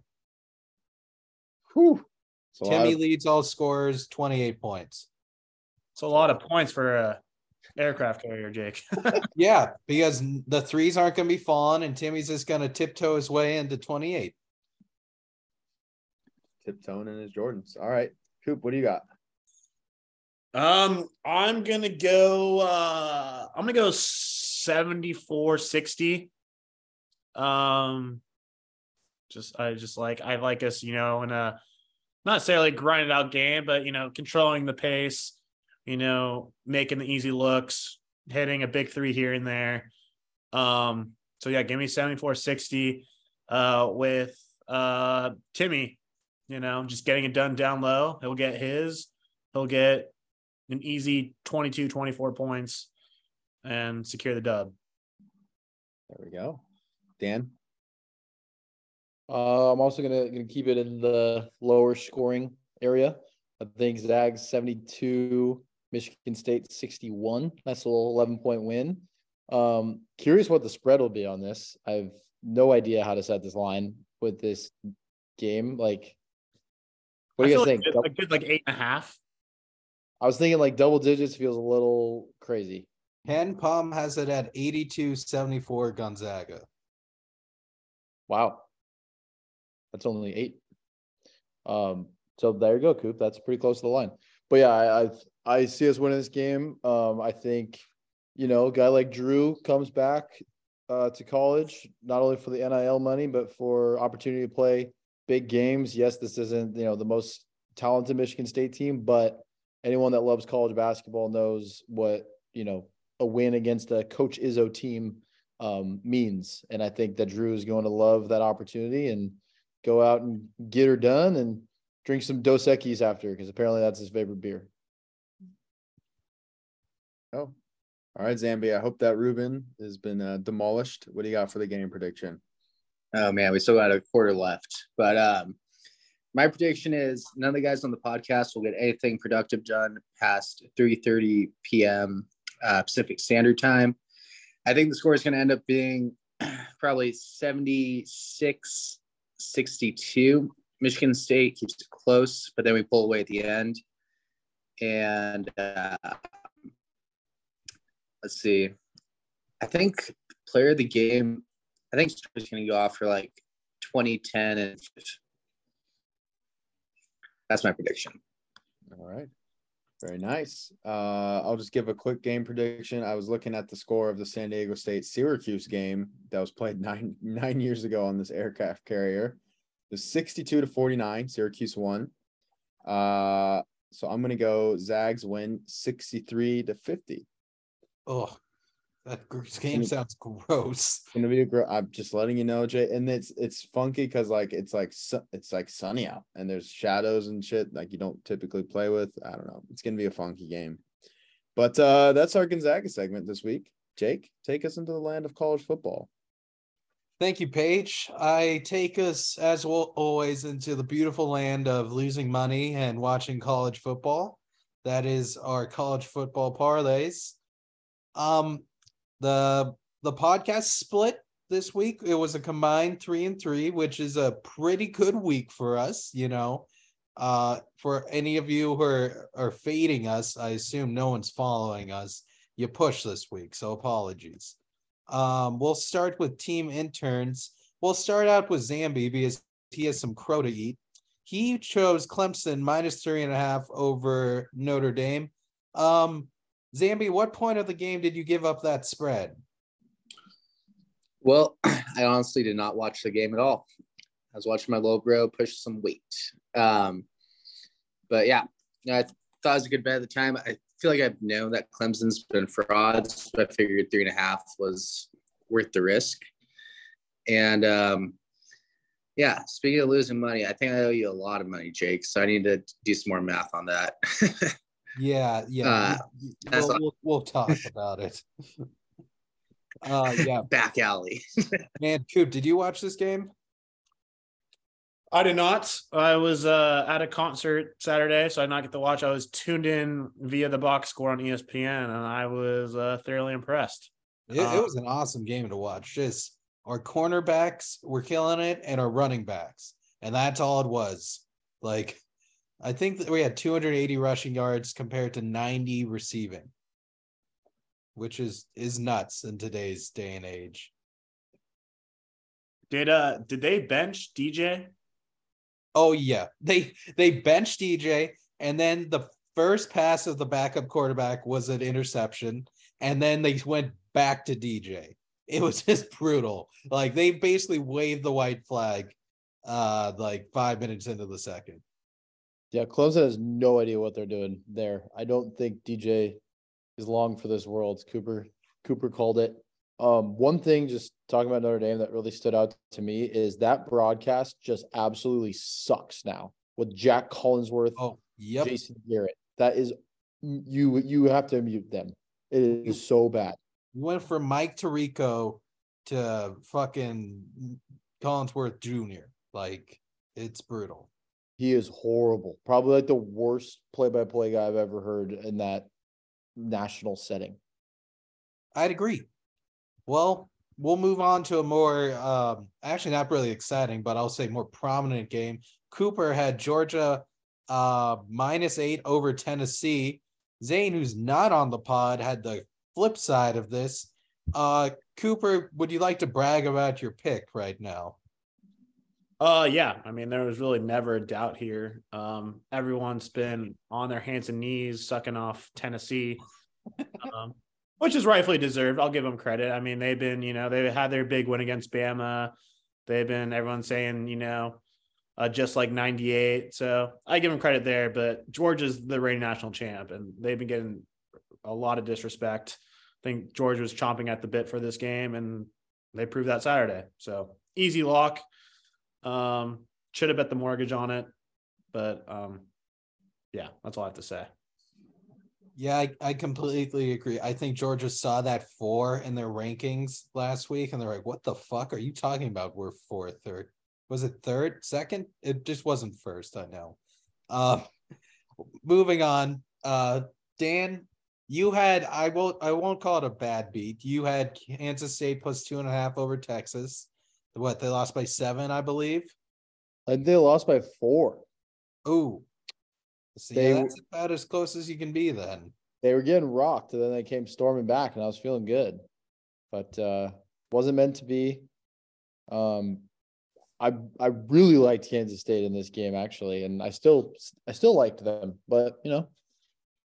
Whew. So Timme leads all scores, 28 points. It's a lot of points for a aircraft carrier, Jake. Yeah, because the threes aren't going to be falling, and Timme's just going to tiptoe his way into 28. tiptoeing in his Jordans. All right, Coop, what do you got? um, I'm gonna go uh I'm gonna go 74 60. Um just I just like I like us, you know, in a not necessarily grinded out game, but you know, controlling the pace, you know, making the easy looks, hitting a big three here and there. Um, so yeah, give me 74 60 uh with uh Timme, you know, just getting it done down low. He'll get his, he'll get an easy 22, 24 points and secure the dub. There we go. Dan. Uh, I'm also gonna gonna keep it in the lower scoring area. I think Zags 72, Michigan State 61. That's a little 11 point win. Um, curious what the spread will be on this. I've no idea how to set this line with this game. Like, what do you guys feel think? Like, good- like, good, like eight and a half. I was thinking like double digits feels a little crazy. KenPom has it at 82 74 Gonzaga. Wow. That's only eight. Um, so there you go, Coop. That's pretty close to the line. But yeah, I I, I see us winning this game. Um, I think, you know, a guy like Drew comes back uh, to college, not only for the NIL money, but for opportunity to play big games. Yes, this isn't, you know, the most talented Michigan State team, but anyone that loves college basketball knows what, you know, a win against a Coach Izzo team um, means. And I think that Drew is going to love that opportunity and go out and get her done and drink some Dos Equis after because apparently that's his favorite beer. Oh, all right, Zambia. I hope that Reuben has been uh, demolished. What do you got for the game prediction? Oh man, we still got a quarter left. But um my prediction is none of the guys on the podcast will get anything productive done past 3:30 p.m. Uh, Pacific Standard Time. I think the score is going to end up being probably 76 62. Michigan State keeps it close, but then we pull away at the end. And uh, let's see. I think player of the game, I think is going to go off for like 2010 and that's my prediction. All right. Very nice. Uh, I'll just give a quick game prediction. I was looking at the score of the San Diego State Syracuse game that was played nine nine years ago on this aircraft carrier. It was 62 to 49. Syracuse won. Uh, so I'm gonna go Zags win 63 to 50. Oh, that game sounds gross. gonna be a gr- I'm just letting you know, Jay. And it's it's funky because like it's like su- it's like sunny out and there's shadows and shit like you don't typically play with. I don't know. It's gonna be a funky game. But uh that's our Gonzaga segment this week. Jake, take us into the land of college football. Thank you, Paige. I take us, as well, always, into the beautiful land of losing money and watching college football. That is our college football parlays. Um, the the podcast split this week. It was a combined three and three, which is a pretty good week for us. You know, uh, for any of you who are are fading us, I assume no one's following us. You push this week, so apologies. Um, we'll start with team interns. We'll start out with Zambi because he has some crow to eat. he chose Clemson minus three and a half over Notre Dame. Um, Zambi, what point of the game did you give up that spread? Well, I honestly did not watch the game at all. I was watching my little bro push some weight. Um, but yeah, I thought it was a good bet at the time. I feel like I've known that Clemson's been frauds, but I figured three and a half was worth the risk. And um, yeah, speaking of losing money, I think I owe you a lot of money, Jake. So I need to do some more math on that. Yeah, yeah. Uh, we- that's we'll, we'll, we'll talk about it. Uh, yeah, Back alley. man, Coop, did you watch this game? I did not. I was uh, at a concert Saturday, so I did not get to watch. I was tuned in via the box score on ESPN, and I was uh, thoroughly impressed. It, it Uh, was an awesome game to watch. Just our cornerbacks were killing it, and our running backs, and that's all it was. Like, I think that we had 280 rushing yards compared to 90 receiving, which is is nuts in today's day and age. Did uh did they bench DJ? Oh yeah, they they benched DJ, and then the first pass of the backup quarterback was an interception, and then they went back to DJ. It was just brutal. Like they basically waved the white flag, uh, like five minutes into the second. Yeah, Clemson has no idea what they're doing there. I don't think DJ is long for this world. Cooper Cooper called it. Um, one thing just talking about Notre Dame that really stood out to me is that broadcast just absolutely sucks now with Jac Collinsworth, Oh, yep. Jason Garrett. That is you you have to mute them. It is so bad. We went from Mike Tirico to fucking Collinsworth Jr. Like it's brutal. He is horrible. Probably like the worst play-by-play guy I've ever heard in that national setting. I'd agree. Well, we'll move on to a more um actually not really exciting, but I'll say more prominent game. Cooper had Georgia uh minus eight over Tennessee. Zane, who's not on the pod, had the flip side of this. Uh Cooper, would you like to brag about your pick right now? Uh yeah, I mean there was really never a doubt here. Um everyone's been on their hands and knees sucking off Tennessee. um, which is rightfully deserved. I'll give them credit. I mean, they've been, you know, they had their big win against Bama. They've been everyone saying, you know, uh, just like 98. So I give them credit there, but Georgia's the reigning national champ and they've been getting a lot of disrespect. I think Georgia was chomping at the bit for this game and they proved that Saturday. So easy lock. Um, should have bet the mortgage on it, but um, yeah, that's all I have to say. Yeah, I, I completely agree. I think Georgia saw that four in their rankings last week, and they're like, "What the fuck are you talking about? We're fourth or was it third, second? It just wasn't first. I know." Uh, moving on, uh, Dan, you had I won't I won't call it a bad beat. You had Kansas State plus two and a half over Texas. What they lost by seven, I believe. And they lost by four. Ooh, see, They- that's about as close as you can be then. They were getting rocked, and then they came storming back, and I was feeling good. But uh wasn't meant to be. Um I I really liked Kansas State in this game actually, and I still I still liked them, but you know,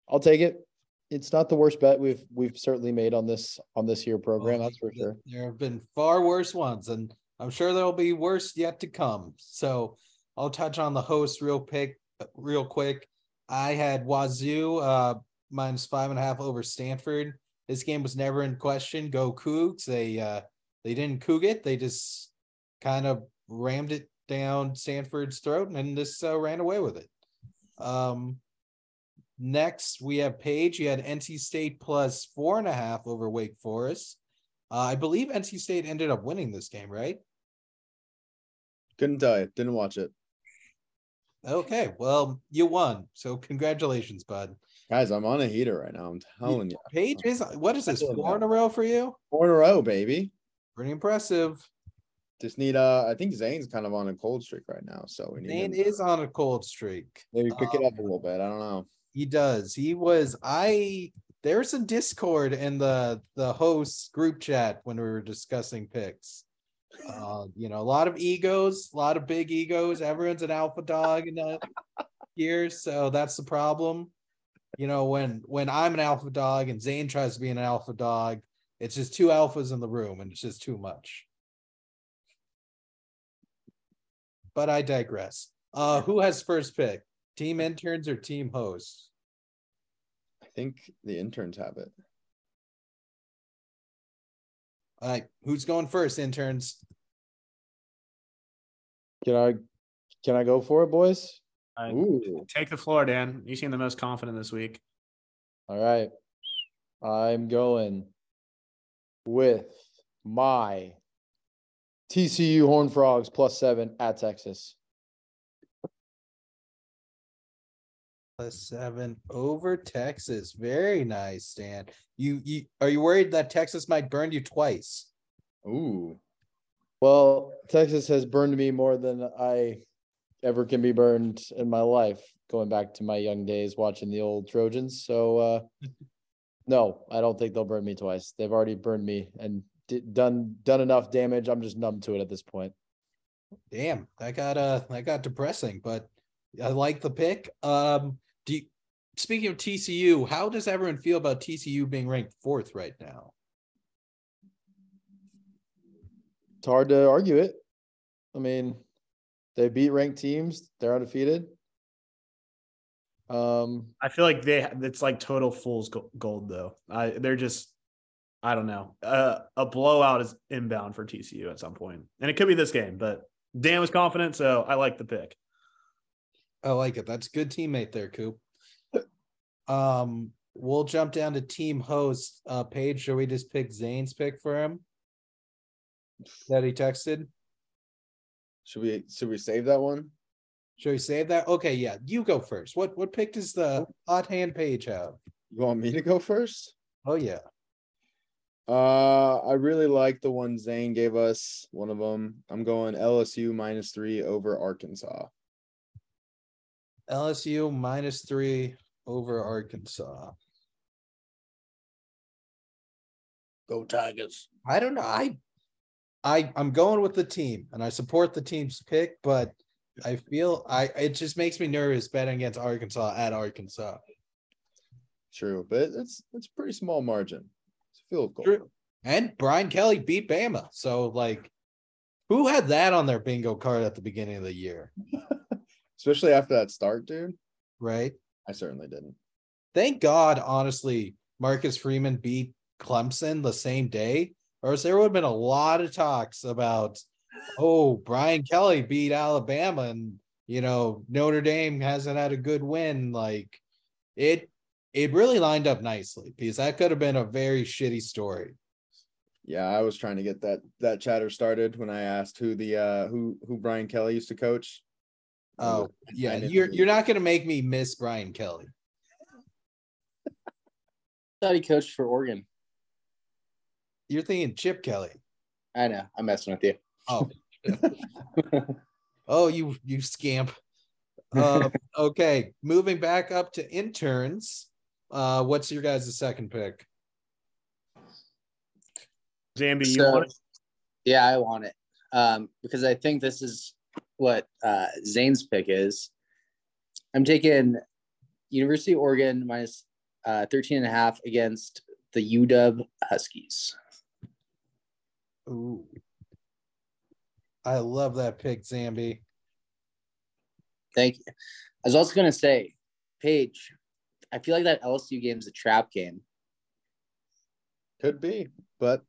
I'll take it. It's not the worst bet we've we've certainly made on this on this year program, Oh, that's for sure. There have been far worse ones, and I'm sure there'll be worse yet to come. So I'll touch on the host real quick. Real quick, I had Wazoo uh, minus five and a half over Stanford. This game was never in question. Go Cougs! They uh, they didn't coog it. They just kind of rammed it down Stanford's throat and just uh, ran away with it. Um, next we have Paige. You had NC State plus four and a half over Wake Forest. Uh, I believe NC State ended up winning this game, right? Couldn't tell you. Didn't watch it. Okay, well, you won. So congratulations, bud. Guys, I'm on a heater right now. I'm telling you. Paige is what is this four in a row for you? Four in a row, baby. Pretty impressive. Just need uh I think Zane's kind of on a cold streak right now. So we need Zane him is on a cold streak. maybe pick it um, up a little bit. I don't know. He does. He was. I there's some discord in the the hosts group chat when we were discussing picks. Uh, you know, a lot of egos, a lot of big egos. Everyone's an alpha dog in the here, so that's the problem. You know, when when I'm an alpha dog and Zane tries to be an alpha dog, it's just two alphas in the room, and it's just too much. But I digress. Uh, who has first pick? Team interns or team hosts? I think the interns have it. All right, who's going first? Interns. Can I can I go for it, boys? I- Ooh, Take the floor, Dan. You seem the most confident this week. All right. I'm going with my TCU Horn Frogs plus seven at Texas. Plus seven over Texas. Very nice, Stan. You you are you worried that Texas might burn you twice? ooh. Well, Texas has burned me more than I ever can be burned in my life, going back to my young days watching the old Trojans. So, uh, no, I don't think they'll burn me twice. They've already burned me and di- done done enough damage. I'm just numb to it at this point. Damn, that got uh that got depressing, but I like the pick. Um do you, speaking of TCU, how does everyone feel about TCU being ranked fourth right now? It's hard to argue it. I mean, they beat ranked teams. They're undefeated. Um, I feel like they it's like total fool's gold though. I they're just I don't know. Uh, a blowout is inbound for TCU at some point, and it could be this game. But Dan was confident, so I like the pick. I like it. That's good teammate there, Coop. Um, we'll jump down to team host. Uh, Paige, should we just pick Zane's pick for him? That he texted. Should we should we save that one? Should we save that? Okay, yeah, you go first. What what pick does the hot hand Paige have? You want me to go first? Oh yeah, Uh, I really like the one Zane gave us. One of them. I'm going LSU minus three over Arkansas. LSU minus three over Arkansas. Go Tigers. I don't know. I I I'm going with the team and I support the team's pick, but I feel I it just makes me nervous betting against Arkansas at Arkansas. True, but it's it's a pretty small margin. It's a field goal. True. And Brian Kelly beat Bama. So like who had that on their bingo card at the beginning of the year? Especially after that start, dude. Right. I certainly didn't. Thank God, honestly, Marcus Freeman beat Clemson the same day, or else there would have been a lot of talks about, oh, Brian Kelly beat Alabama, and you know Notre Dame hasn't had a good win. Like it, it really lined up nicely because that could have been a very shitty story. Yeah, I was trying to get that that chatter started when I asked who the uh who who Brian Kelly used to coach. Oh, yeah, you're believe you're not gonna make me miss Brian Kelly. I thought he coached for Oregon. You're thinking Chip Kelly. I know. I'm messing with you. Oh, oh, you you scamp. Um, okay, moving back up to interns. Uh, what's your guys' second pick? Zambi, you So- want it? Yeah, I want it. Um, because I think this is what uh, Zane's pick is. I'm taking University of Oregon minus uh, 13 and a half against the UW Huskies. Ooh, I love that pick, Zambi. Thank you. I was also going to say, Paige, I feel like that LSU game is a trap game. Could be, but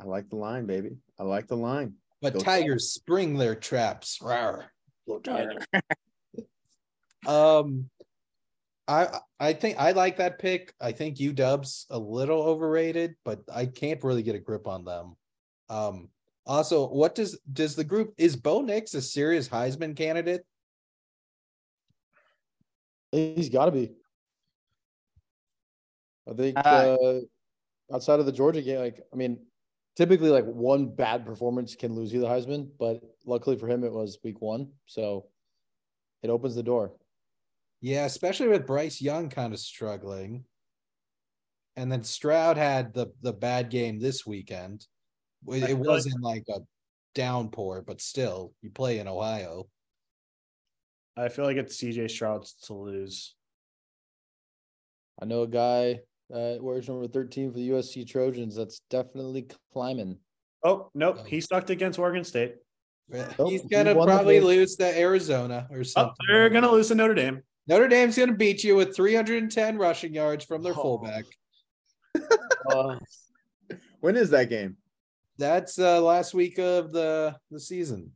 I like the line, baby. I like the line. But Go Tigers spring their traps. Rawr. Go Tigers. Um, I I think I like that pick. I think UW's a little overrated, but I can't really get a grip on them. Um, also, what does does the group is Bo Nix a serious Heisman candidate? he's got to be. I think Uh, uh, outside of the Georgia game, like I mean, typically like one bad performance can lose you the Heisman, but luckily for him, it was week one, so it opens the door. Yeah, especially with Bryce Young kind of struggling. And then Stroud had the the bad game this weekend. It, it wasn't like a downpour, but still, you play in Ohio. I feel like it's CJ Stroud's to lose. I know a guy that wears number 13 for the USC Trojans. That's definitely climbing. Oh, nope. Oh. He sucked against Oregon State. Oh, He's gonna won the probably big- lose to Arizona or Oh, something. they're gonna lose to Notre Dame. Notre Dame's gonna beat you with 310 rushing yards from their Oh. fullback. Uh, When is that game? That's uh last week of the the season.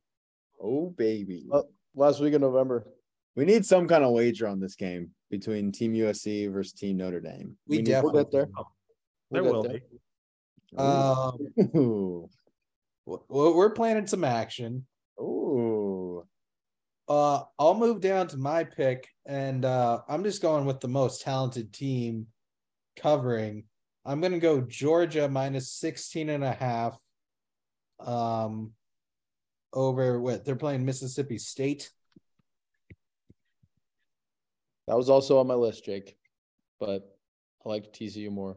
Oh baby. Oh. last week of November. We need some kind of wager on this game between Team USC versus Team Notre Dame. We need- definitely We'll get there. There We'll will get be. Um, Ooh. w- w- we're planning some action. Ooh. Uh, I'll move down to my pick, and uh, I'm just going with the most talented team covering. I'm gonna go Georgia minus 16 and a half. Um, over what they're playing Mississippi State. That was also on my list, Jake. But I like TCU more.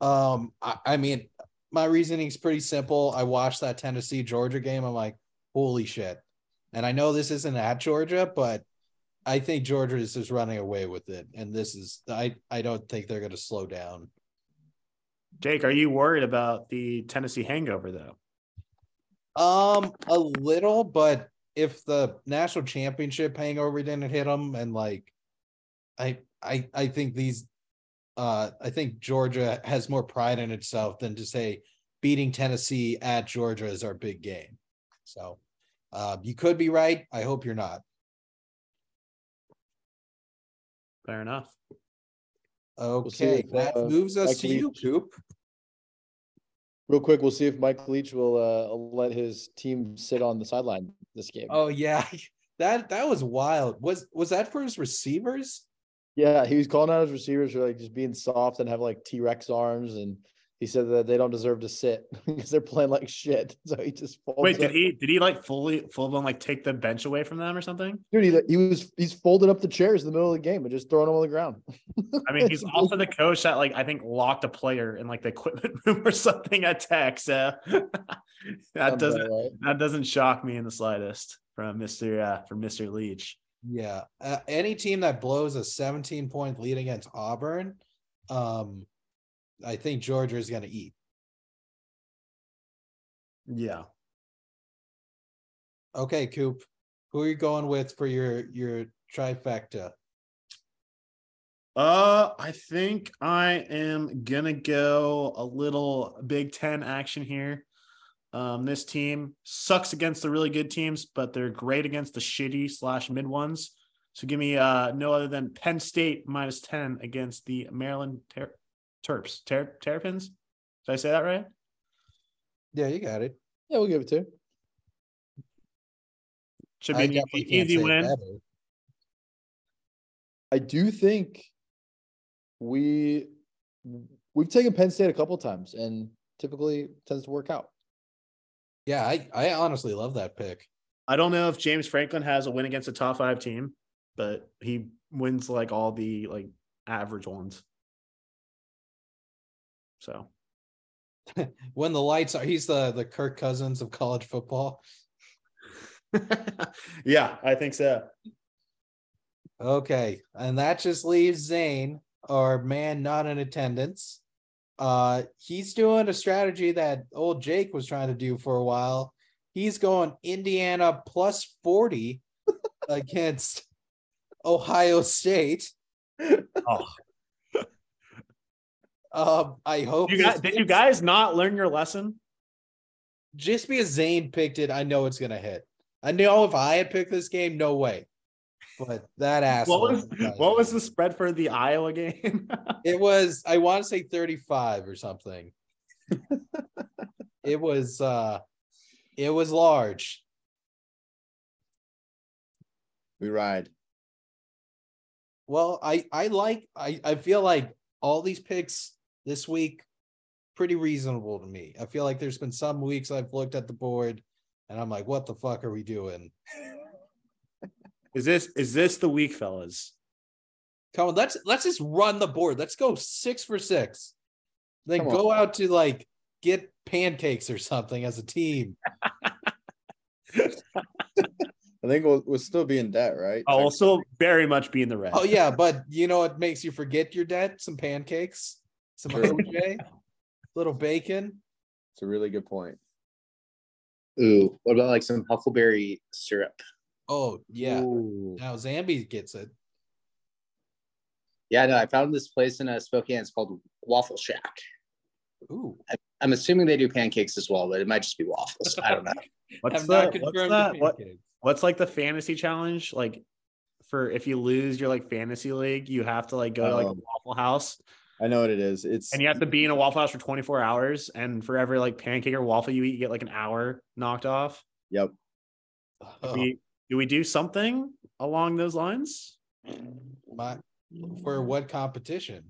Um, I, I mean, my reasoning is pretty simple. I watched that Tennessee Georgia game. I'm like, holy shit. And I know this isn't at Georgia, but I think Georgia is just running away with it. And this is I I don't think they're gonna slow down. Jake, are you worried about the Tennessee hangover though? Um, a little, but if the national championship hangover didn't hit them, and like, I I I think these, uh, I think Georgia has more pride in itself than to say beating Tennessee at Georgia is our big game. So, uh, you could be right. I hope you're not. Fair enough. see Okay, if, that uh, moves us to you, Coop. Real quick, we'll see if Mike Leach will uh, let his team sit on the sideline this game. Oh yeah, that that was wild. Was was that for his receivers? Yeah, he was calling out his receivers for like just being soft and have like T Rex arms, and he said that they don't deserve to sit because they're playing like shit. So he just folds Wait, up. did he did he like fully full blown like take the bench away from them or something? Dude, he, he was he's folded up the chairs in the middle of the game and just throwing them on the ground. I mean, he's also the coach that like I think locked a player in like the equipment room or something at Tech. So that Sounds doesn't right. that doesn't shock me in the slightest from Mister uh, from Mister Leach. Yeah. Uh, any team that blows a 17 point lead against Auburn, um, I think Georgia is going to eat. Yeah. Okay, Coop, who are you going with for your your trifecta? Uh, I think I am gonna go a little Big Ten action here. Um, this team sucks against the really good teams, but they're great against the shitty slash mid ones. So give me uh no other than Penn State minus ten against the Maryland Ter- Terps. Ter- Terrapins. Did I say that right? Yeah, you got it. Yeah, we'll give it to. Should be an easy, easy win. better. I do think we we've taken Penn State a couple times and typically tends to work out. Yeah, I I honestly love that pick. I don't know if James Franklin has a win against a top five team, but he wins like all the like average ones. So When the lights are, he's the the Kirk Cousins of college football. yeah, I think so. Okay, and that just leaves Zane, our man not in attendance. Uh, he's doing a strategy that old Jake was trying to do for a while. He's going Indiana plus 40 against Ohio State. Oh, Um, I hope you guys, did you guys not learn your lesson? just because Zane picked it, I know it's gonna hit. I know if I had picked this game, no way. But that asshole. What was what was the spread for the Iowa game? It was I want to say 35 or something. it was uh it was large. We ride. Well, I I like I I feel like all these picks this week pretty reasonable to me. I feel like there's been some weeks I've looked at the board and I'm like what the fuck are we doing? is this is this the week, fellas? Come on, let's let's just run the board. Let's go 6 for 6. Then Come go out to like get pancakes or something as a team. I think we'll we'll still be in debt, right? I'll also very much be in the red. Oh yeah, but you know what makes you forget your debt? Some pancakes, some True. OJ, little bacon. It's a really good point. Ooh, what about like some huckleberry syrup? Oh yeah. Ooh. Now Zambi gets it. Yeah, no, I found this place in uh, Spokane. It's called Waffle Shack. Ooh. I'm assuming they do pancakes as well, but it might just be waffles. I don't know. What's Have the, not what's confirmed that? the What, what's like the fantasy challenge? Like for if you lose your like fantasy league, you have to like go to like a Oh. Waffle House I know what it is. It's and you have to be in a Waffle House for 24 hours. And for every like pancake or waffle you eat, you get like an hour knocked off. yep. Oh, We, do we do something along those lines? my, for what competition?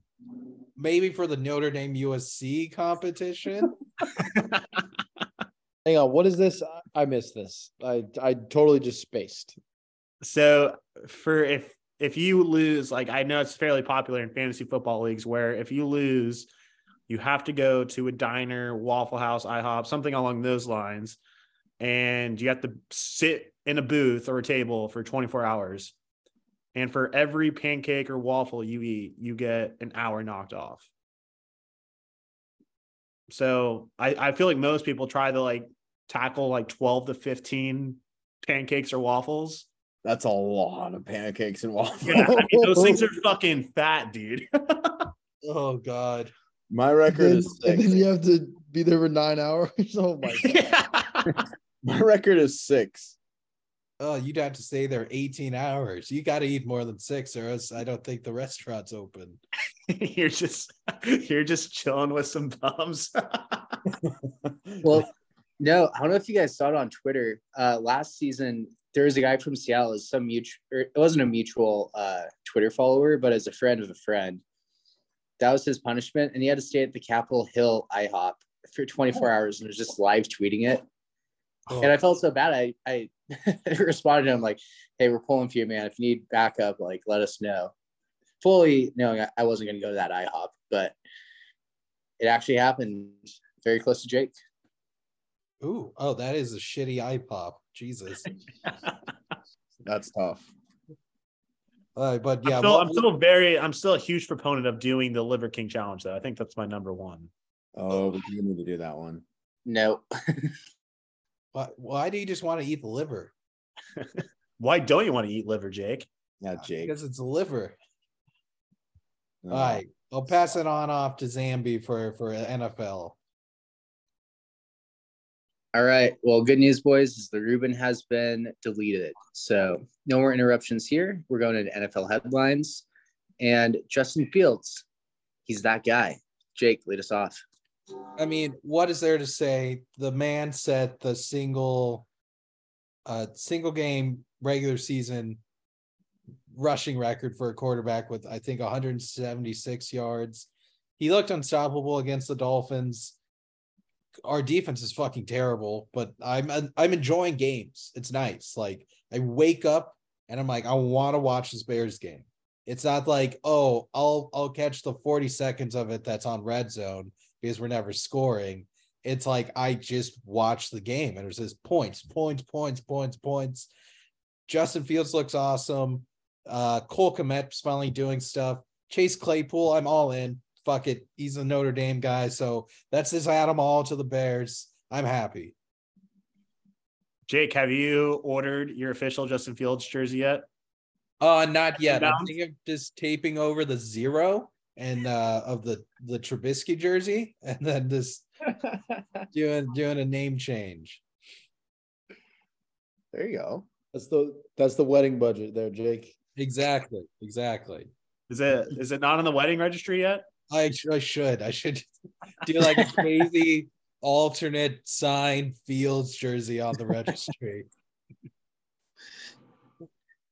Maybe for the Notre Dame USC competition. Hang on, what is this? I- I missed this. I I totally just spaced. So for if if you lose, like I know it's fairly popular in fantasy football leagues where if you lose, you have to go to a diner, Waffle House, IHOP, something along those lines, and you have to sit in a booth or a table for 24 hours. And for every pancake or waffle you eat, you get an hour knocked off. So I, I feel like most people try to like tackle like 12 to 15 pancakes or waffles. That's a lot of pancakes and waffles. Yeah, I mean, those things are fucking fat, dude. Oh God. My record and, is then, and six. then you have to be there for nine hours. Oh my god. My record is six. Oh, you'd have to stay there 18 hours. You got to eat more than six, or else I don't think the restaurant's open. you're just you're just chilling with some bums. Well, no, I don't know if you guys saw it on Twitter. Uh, last season, there was a guy from Seattle, some mutual, it wasn't a mutual uh, Twitter follower, but as a friend of a friend. That was his punishment, and he had to stay at the Capitol Hill IHOP for 24 hours and was just live tweeting it. Oh, And I felt so bad. I I responded to him like, "Hey, we're pulling for you, man. If you need backup, like, let us know." Fully knowing I- wasn't going to go to that IHOP, but it actually happened very close to Jake. Ooh, oh, that is a shitty pop. Jesus. That's tough. Uh, but yeah, I'm, still, what- I'm still very I'm still a huge proponent of doing the Liver King challenge though. I think that's my number one. Oh, we do need to do that one. No, why, why do you just want to eat the liver? Why don't you want to eat liver, Jake? Yeah, Jake. Because it's liver. No. All right, I'll pass it on off to Zambi for for NFL. All right. Well, good news, boys, is the Reuben has been deleted. So no more interruptions here. We're going into NFL headlines. And Justin Fields, he's that guy. Jake, lead us off. I mean, what is there to say? The man set the single, uh, single game regular season rushing record for a quarterback with I think 176 yards. He looked unstoppable against the Dolphins. Our defense is fucking terrible, but I'm I'm enjoying games. It's nice. Like I wake up and I'm like, I want to watch this Bears game. It's not like, oh, I'll I'll catch the 40 seconds of it that's on red zone because we're never scoring. It's like I just watch the game and it says points, points, points, points, points. Justin Fields looks awesome. Uh Cole Kmet's finally doing stuff. Chase Claypool, I'm all in. Fuck it. He's a Notre Dame guy. So that's just add them all to the Bears. I'm happy. Jake, have you ordered your official Justin Fields jersey yet? Uh not yet. I'm Downs? thinking of just taping over the zero and uh of the the Trubisky jersey and then just doing doing a name change. There you go. That's the that's the wedding budget there, Jake. Exactly. Exactly. Is it is it not on the wedding registry yet? I, I should. I should do like a crazy alternate sign Fields jersey on the registry.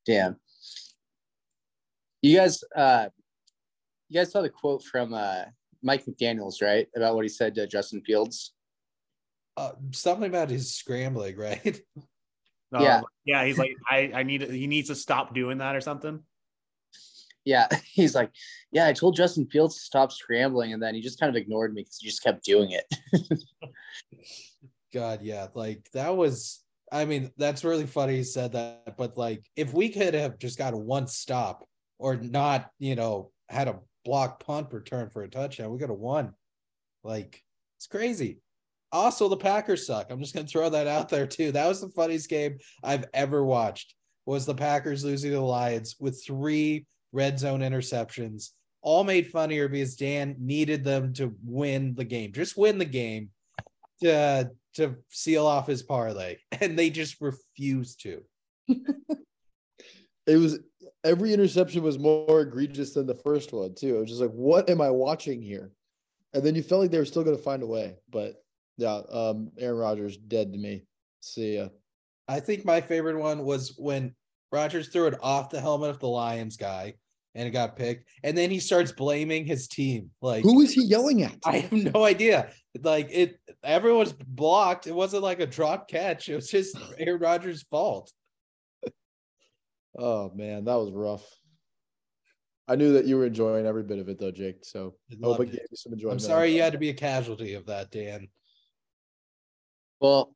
Damn. You guys, uh, you guys saw the quote from uh, Mike McDaniel's, right? About what he said to Justin Fields. Uh, something about his scrambling, right? No, Yeah. yeah. He's like, I I need he needs to stop doing that or something. Yeah, he's like, yeah, I told Justin Fields to stop scrambling, and then he just kind of ignored me because he just kept doing it. God, yeah, like that was. I mean, that's really funny he said that, but like, if we could have just got a one stop or not, you know, had a block punt return for a touchdown, we could have won. Like, it's crazy. Also, the Packers suck. I'm just gonna throw that out there too. That was the funniest game I've ever watched. Was the Packers losing to the Lions with three red zone interceptions, all made funnier because Dan needed them to win the game, just win the game to to seal off his parlay, and they just refused to. It was every interception was more egregious than the first one too. It was just like, what am I watching here? And then you felt like they were still going to find a way, but yeah, um, Aaron Rodgers dead to me. See ya. I think my favorite one was when Rodgers threw it off the helmet of the Lions guy and it got picked. And then he starts blaming his team. Like Who is he yelling at? I have no idea. Like it everyone's blocked. It wasn't like a drop catch. It was just Aaron Rodgers' fault. Oh man, that was rough. I knew that you were enjoying every bit of it though, Jake. So I I hope it loved gave you some enjoyment. I'm sorry you had to be a casualty of that, Dan. well,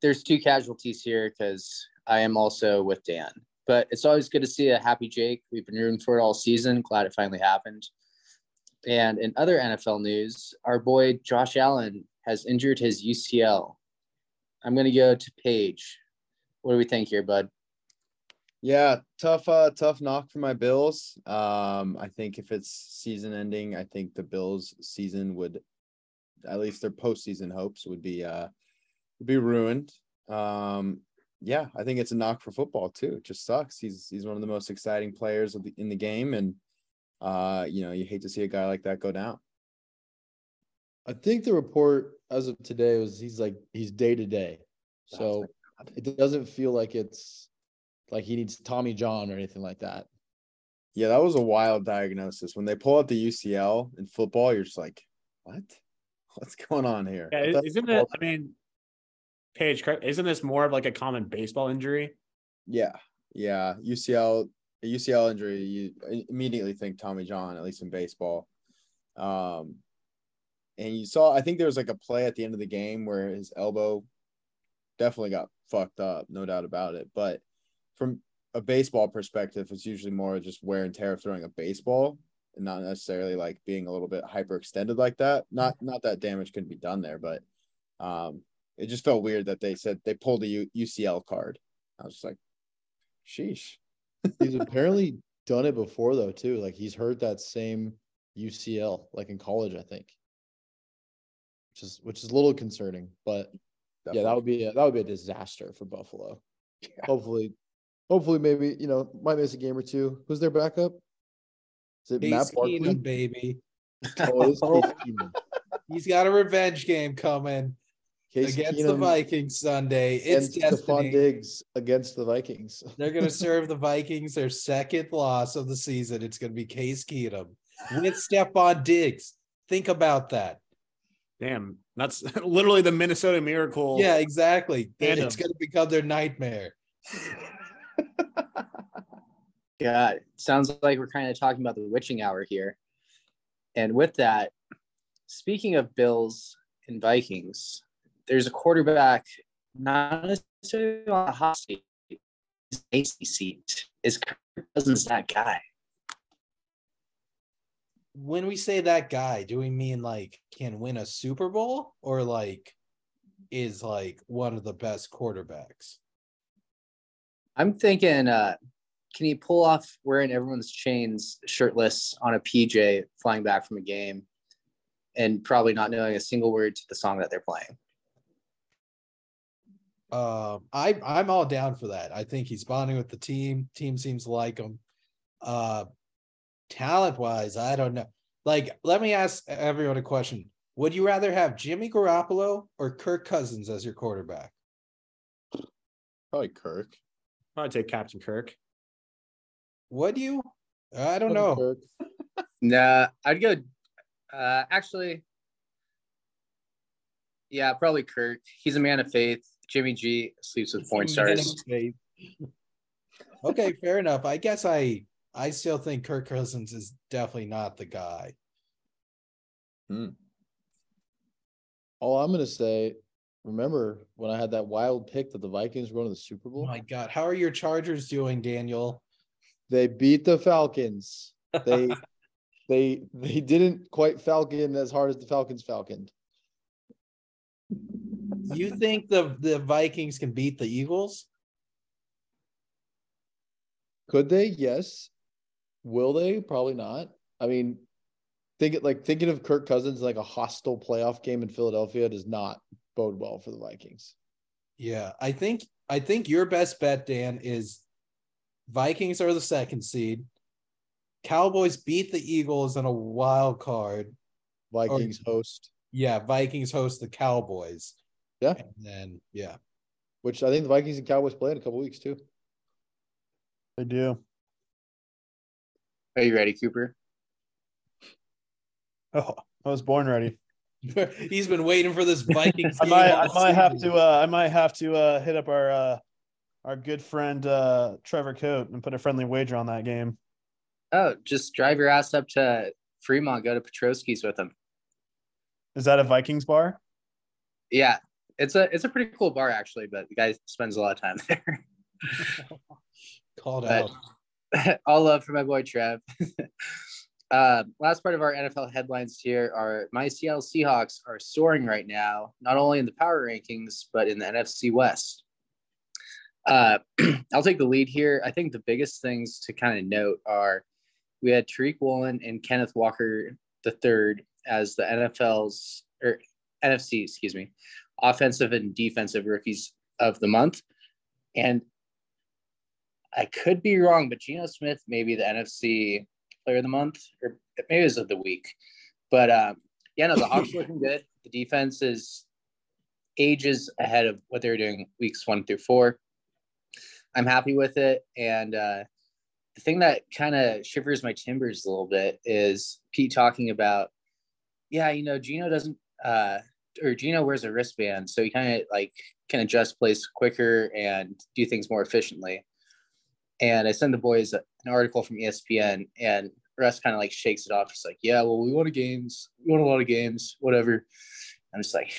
there's two casualties here because I am also with Dan. But it's always good to see a happy Jake. We've been rooting for it all season. Glad it finally happened. And in other NFL news, our boy Josh Allen has injured his UCL. I'm going to go to Paige. What do we think here, bud? Yeah, tough, uh, tough knock for my Bills. Um, I think if it's season ending, I think the Bills' season would, at least their postseason hopes would be, uh, would be ruined. Um, yeah, I think it's a knock for football too. It just sucks. He's he's one of the most exciting players of the, in the game, and uh, you know, you hate to see a guy like that go down. I think the report as of today was he's like he's day to day. So it doesn't feel like it's like he needs Tommy John or anything like that. Yeah, that was a wild diagnosis. When they pull out the UCL in football, you're just like, what? What's going on here? Yeah, isn't it? I mean, Paige, isn't this more of like a common baseball injury? Yeah, yeah. UCL, UCL injury, you immediately think Tommy John, at least in baseball. Um, and you saw, I think there was like a play at the end of the game where his elbow definitely got fucked up, no doubt about it. But from a baseball perspective, it's usually more just wear and tear of throwing a baseball and not necessarily like being a little bit hyperextended like that. Not not that damage couldn't be done there, but um, it just felt weird that they said they pulled a U- UCL card. I was just like, sheesh. He's apparently done it before though too. Like he's hurt that same UCL like in college, I think. Which is which is a little concerning, but yeah, that would be a, that would be a disaster for Buffalo. Hopefully, hopefully maybe you know might miss a game or two. Who's their backup? Is it Matt Barkley? Keenum, baby. Oh, Case Keenum. He's got a revenge game coming Case against the Vikings Sunday. It's Stefon. Diggs against the Vikings. They're going to serve the Vikings their second loss of the season. It's going to be Case Keenum with Stefon Diggs. Think about that. Damn, that's literally the Minnesota Miracle. Yeah, exactly. Then It's going to become their nightmare. God, sounds like we're kind of talking about the witching hour here. And with that, speaking of Bills and Vikings, there's a quarterback not necessarily on a hot seat, AC seat. Is Kirk Cousins that guy? When we say that guy, do we mean like can win a Super Bowl or like is like one of the best quarterbacks? I'm thinking, uh, can he pull off wearing everyone's chains shirtless on a PJ flying back from a game and probably not knowing a single word to the song that they're playing? Um, I I'm all down for that. I think he's bonding with the team. Team seems to like him. Uh, talent wise, I don't know. Like, let me ask everyone a question: Would you rather have Jimmy Garoppolo or Kirk Cousins as your quarterback? Probably Kirk. I'd take Captain Kirk. Would you? I don't know. Kirk. Nah, I'd go. Uh, actually, yeah, probably Kirk. He's a man of faith. Jimmy G sleeps with porn stars. okay, fair enough. I guess I I still think Kirk Cousins is definitely not the guy. Hmm. All I'm gonna say, remember when I had that wild pick that the Vikings were going to the Super Oh Bowl? my God. How are your Chargers doing, Daniel? They beat the Falcons. They they they didn't quite falcon as hard as the Falcons falconed. You think the, the Vikings can beat the Eagles? Could they? Yes. Will they? Probably not. I mean, think it like thinking of Kirk Cousins like a hostile playoff game in Philadelphia does not bode well for the Vikings. Yeah, I think I think your best bet, Dan, is Vikings are the second seed. Cowboys beat the Eagles in a wild card. Vikings host, Yeah, Vikings host the Cowboys. Yeah. And then yeah. which I think the Vikings and Cowboys play in a couple weeks too. They do. Are you ready, Cooper? Oh, I was born ready. He's been waiting for this Vikings. I might, I might have to, uh, I might have to uh, hit up our, uh, our good friend uh, Trevor Coat and put a friendly wager on that game. Oh, just drive your ass up to Fremont, go to Petrosky's with him. Is that a Vikings bar? Yeah, it's a it's a pretty cool bar actually, but the guy spends a lot of time there. called But- out. All love for my boy Trev. uh, last part of our NFL headlines here are my Seattle Seahawks are soaring right now, not only in the power rankings but in the NFC West. Uh, I'll take the lead here. I think the biggest things to kind of note are we had Tariq Woolen and Kenneth Walker the third as the NFL's or NFC, excuse me, offensive and defensive rookies of the month. And I could be wrong, but Geno Smith may be the NFC player of the month, or maybe it was of the week. But um, yeah, no, the Hawks looking good. The defense is ages ahead of what they were doing weeks one through four. I'm happy with it. And uh, the thing that kind of shivers my timbers a little bit is Pete talking about, yeah, you know, Geno doesn't, uh, or Geno wears a wristband, so he kind of like can adjust plays quicker and do things more efficiently. And I send the boys an article from ESPN, and Russ kind of like shakes it off. He's like, "Yeah, well, we won a games, we won a lot of games, whatever." I'm just like,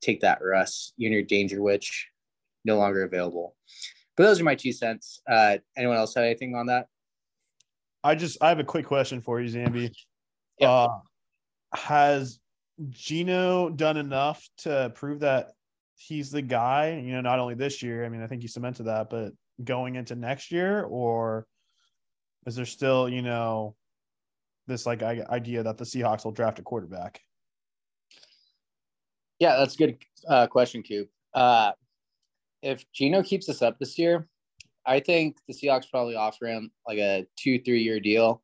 "Take that, Russ. You and your Danger Witch, no longer available." But those are my two cents. Uh, anyone else have anything on that? I just, I have a quick question for you, Zambi. Yeah. Uh, has Geno done enough to prove that he's the guy? You know, not only this year. I mean, I think he cemented that, but going into next year, or is there still, you know, this like idea that the Seahawks will draft a quarterback? Yeah, that's a good uh, question, Coop. Uh, if Geno keeps this up this year, I think the Seahawks probably offer him like a two, three year deal,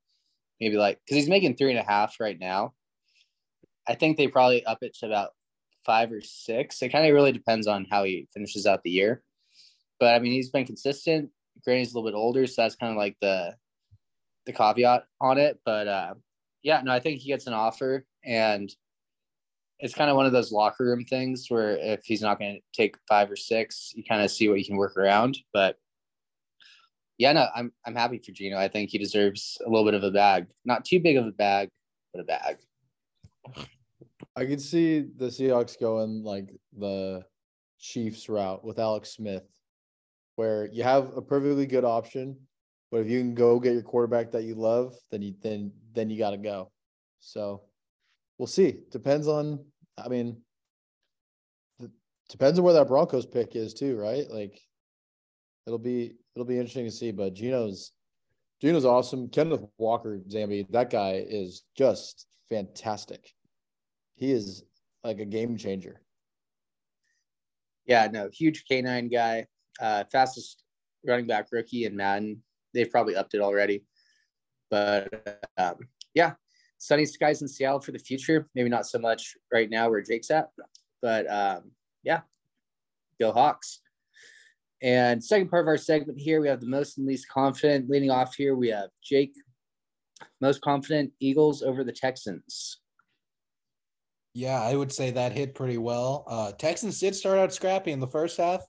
maybe like because he's making three and a half right now. I think they probably up it to about five or six. It kind of really depends on how he finishes out the year. But I mean, he's been consistent. Granted, he's a little bit older, so that's kind of like the the caveat on it. But uh, yeah, no, I think he gets an offer, and it's kind of one of those locker room things where if he's not going to take five or six, you kind of see what you can work around. But yeah, no, I'm I'm happy for Geno. I think he deserves a little bit of a bag, not too big of a bag, but a bag. I could see the Seahawks going like the Chiefs route with Alex Smith, where you have a perfectly good option, but if you can go get your quarterback that you love, then you then then you got to go. So we'll see. Depends on. I mean, the, depends on where that Broncos pick is too, right? Like, it'll be it'll be interesting to see. But Geno's Geno's awesome. Kenneth Walker, Zambi, that guy is just fantastic. He is like a game changer. Yeah, no, huge canine guy, uh, fastest running back rookie in Madden. They've probably upped it already, but um, yeah, sunny skies in Seattle for the future. Maybe not so much right now where Jake's at, but um, yeah, go Hawks. And second part of our segment here, we have the most and least confident. Leading off here, we have Jake, most confident Eagles over the Texans. Yeah, I would say that hit pretty well. Uh, Texans did start out scrappy in the first half,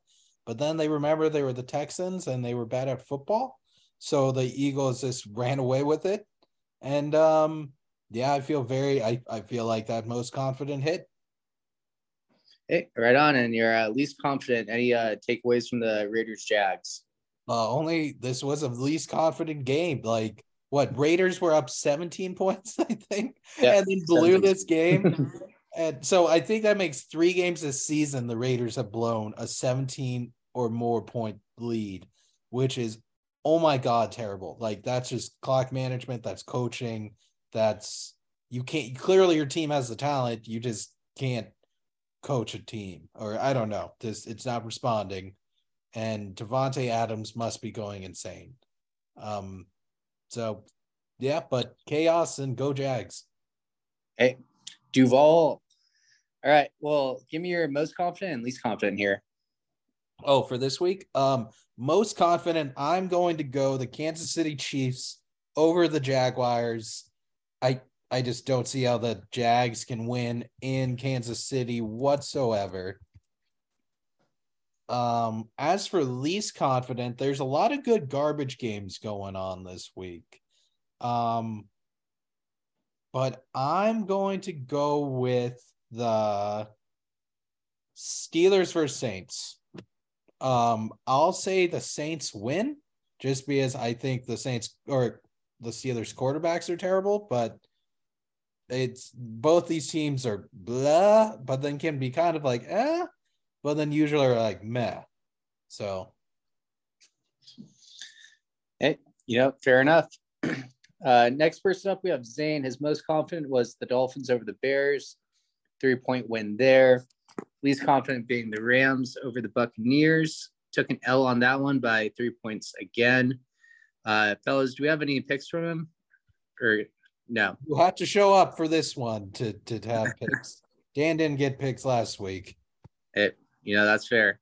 but then they remember they were the Texans and they were bad at football. So the Eagles just ran away with it. And um, yeah, I feel very I, I feel like that most confident hit. Hey, right on. And you're uh, least confident. Any uh, takeaways from the Raiders Jags? Uh, only this was a least confident game. Like what Raiders were up 17 points, I think, and then blew 17. this game. and so I think that makes three games this season the Raiders have blown a 17 or more point lead, which is oh my god, terrible. Like that's just clock management, that's coaching, that's you can't clearly your team has the talent, you just can't coach a team, or I don't know. This it's not responding. And Davante Adams must be going insane. Um, so yeah, but chaos and go Jags. Hey, Duval. All right. Well, give me your most confident and least confident here. Oh, for this week, um, most confident I'm going to go the Kansas City Chiefs over the Jaguars. I I just don't see how the Jags can win in Kansas City whatsoever. Um, as for least confident, there's a lot of good garbage games going on this week. Um, but I'm going to go with the Steelers versus Saints. Um, I'll say the Saints win just because I think the Saints or the Steelers quarterbacks are terrible, but it's both these teams are blah, but then can be kind of like eh, but then usually are like meh. So Hey, you know, fair enough. Uh, next person up, we have Zane. His most confident was the Dolphins over the Bears, three point win there. Least confident being the Rams over the Buccaneers. Took an L on that one by three points again. Uh, fellas, do we have any picks from him? Or no? you have to show up for this one to to have picks. Dan didn't get picks last week. It, you know, that's fair.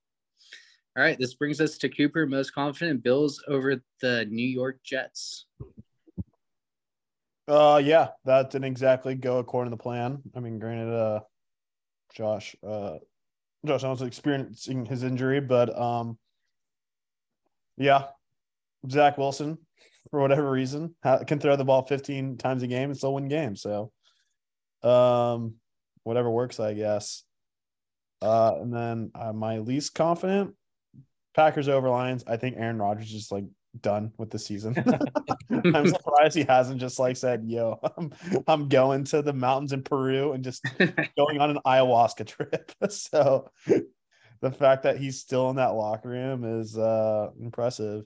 All right, this brings us to Cooper, most confident Bills over the New York Jets. Uh, yeah, that didn't exactly go according to the plan. I mean, granted, uh, Josh, uh, Josh Allen's experiencing his injury, but um, yeah, Zach Wilson, for whatever reason, can throw the ball 15 times a game and still win games. So, um, whatever works, I guess. Uh, and then uh, my least confident Packers over Lions. I think Aaron Rodgers is like done with the season. I'm surprised he hasn't just like said, "Yo, I'm, I'm going to the mountains in Peru and just going on an ayahuasca trip." so the fact that he's still in that locker room is uh impressive.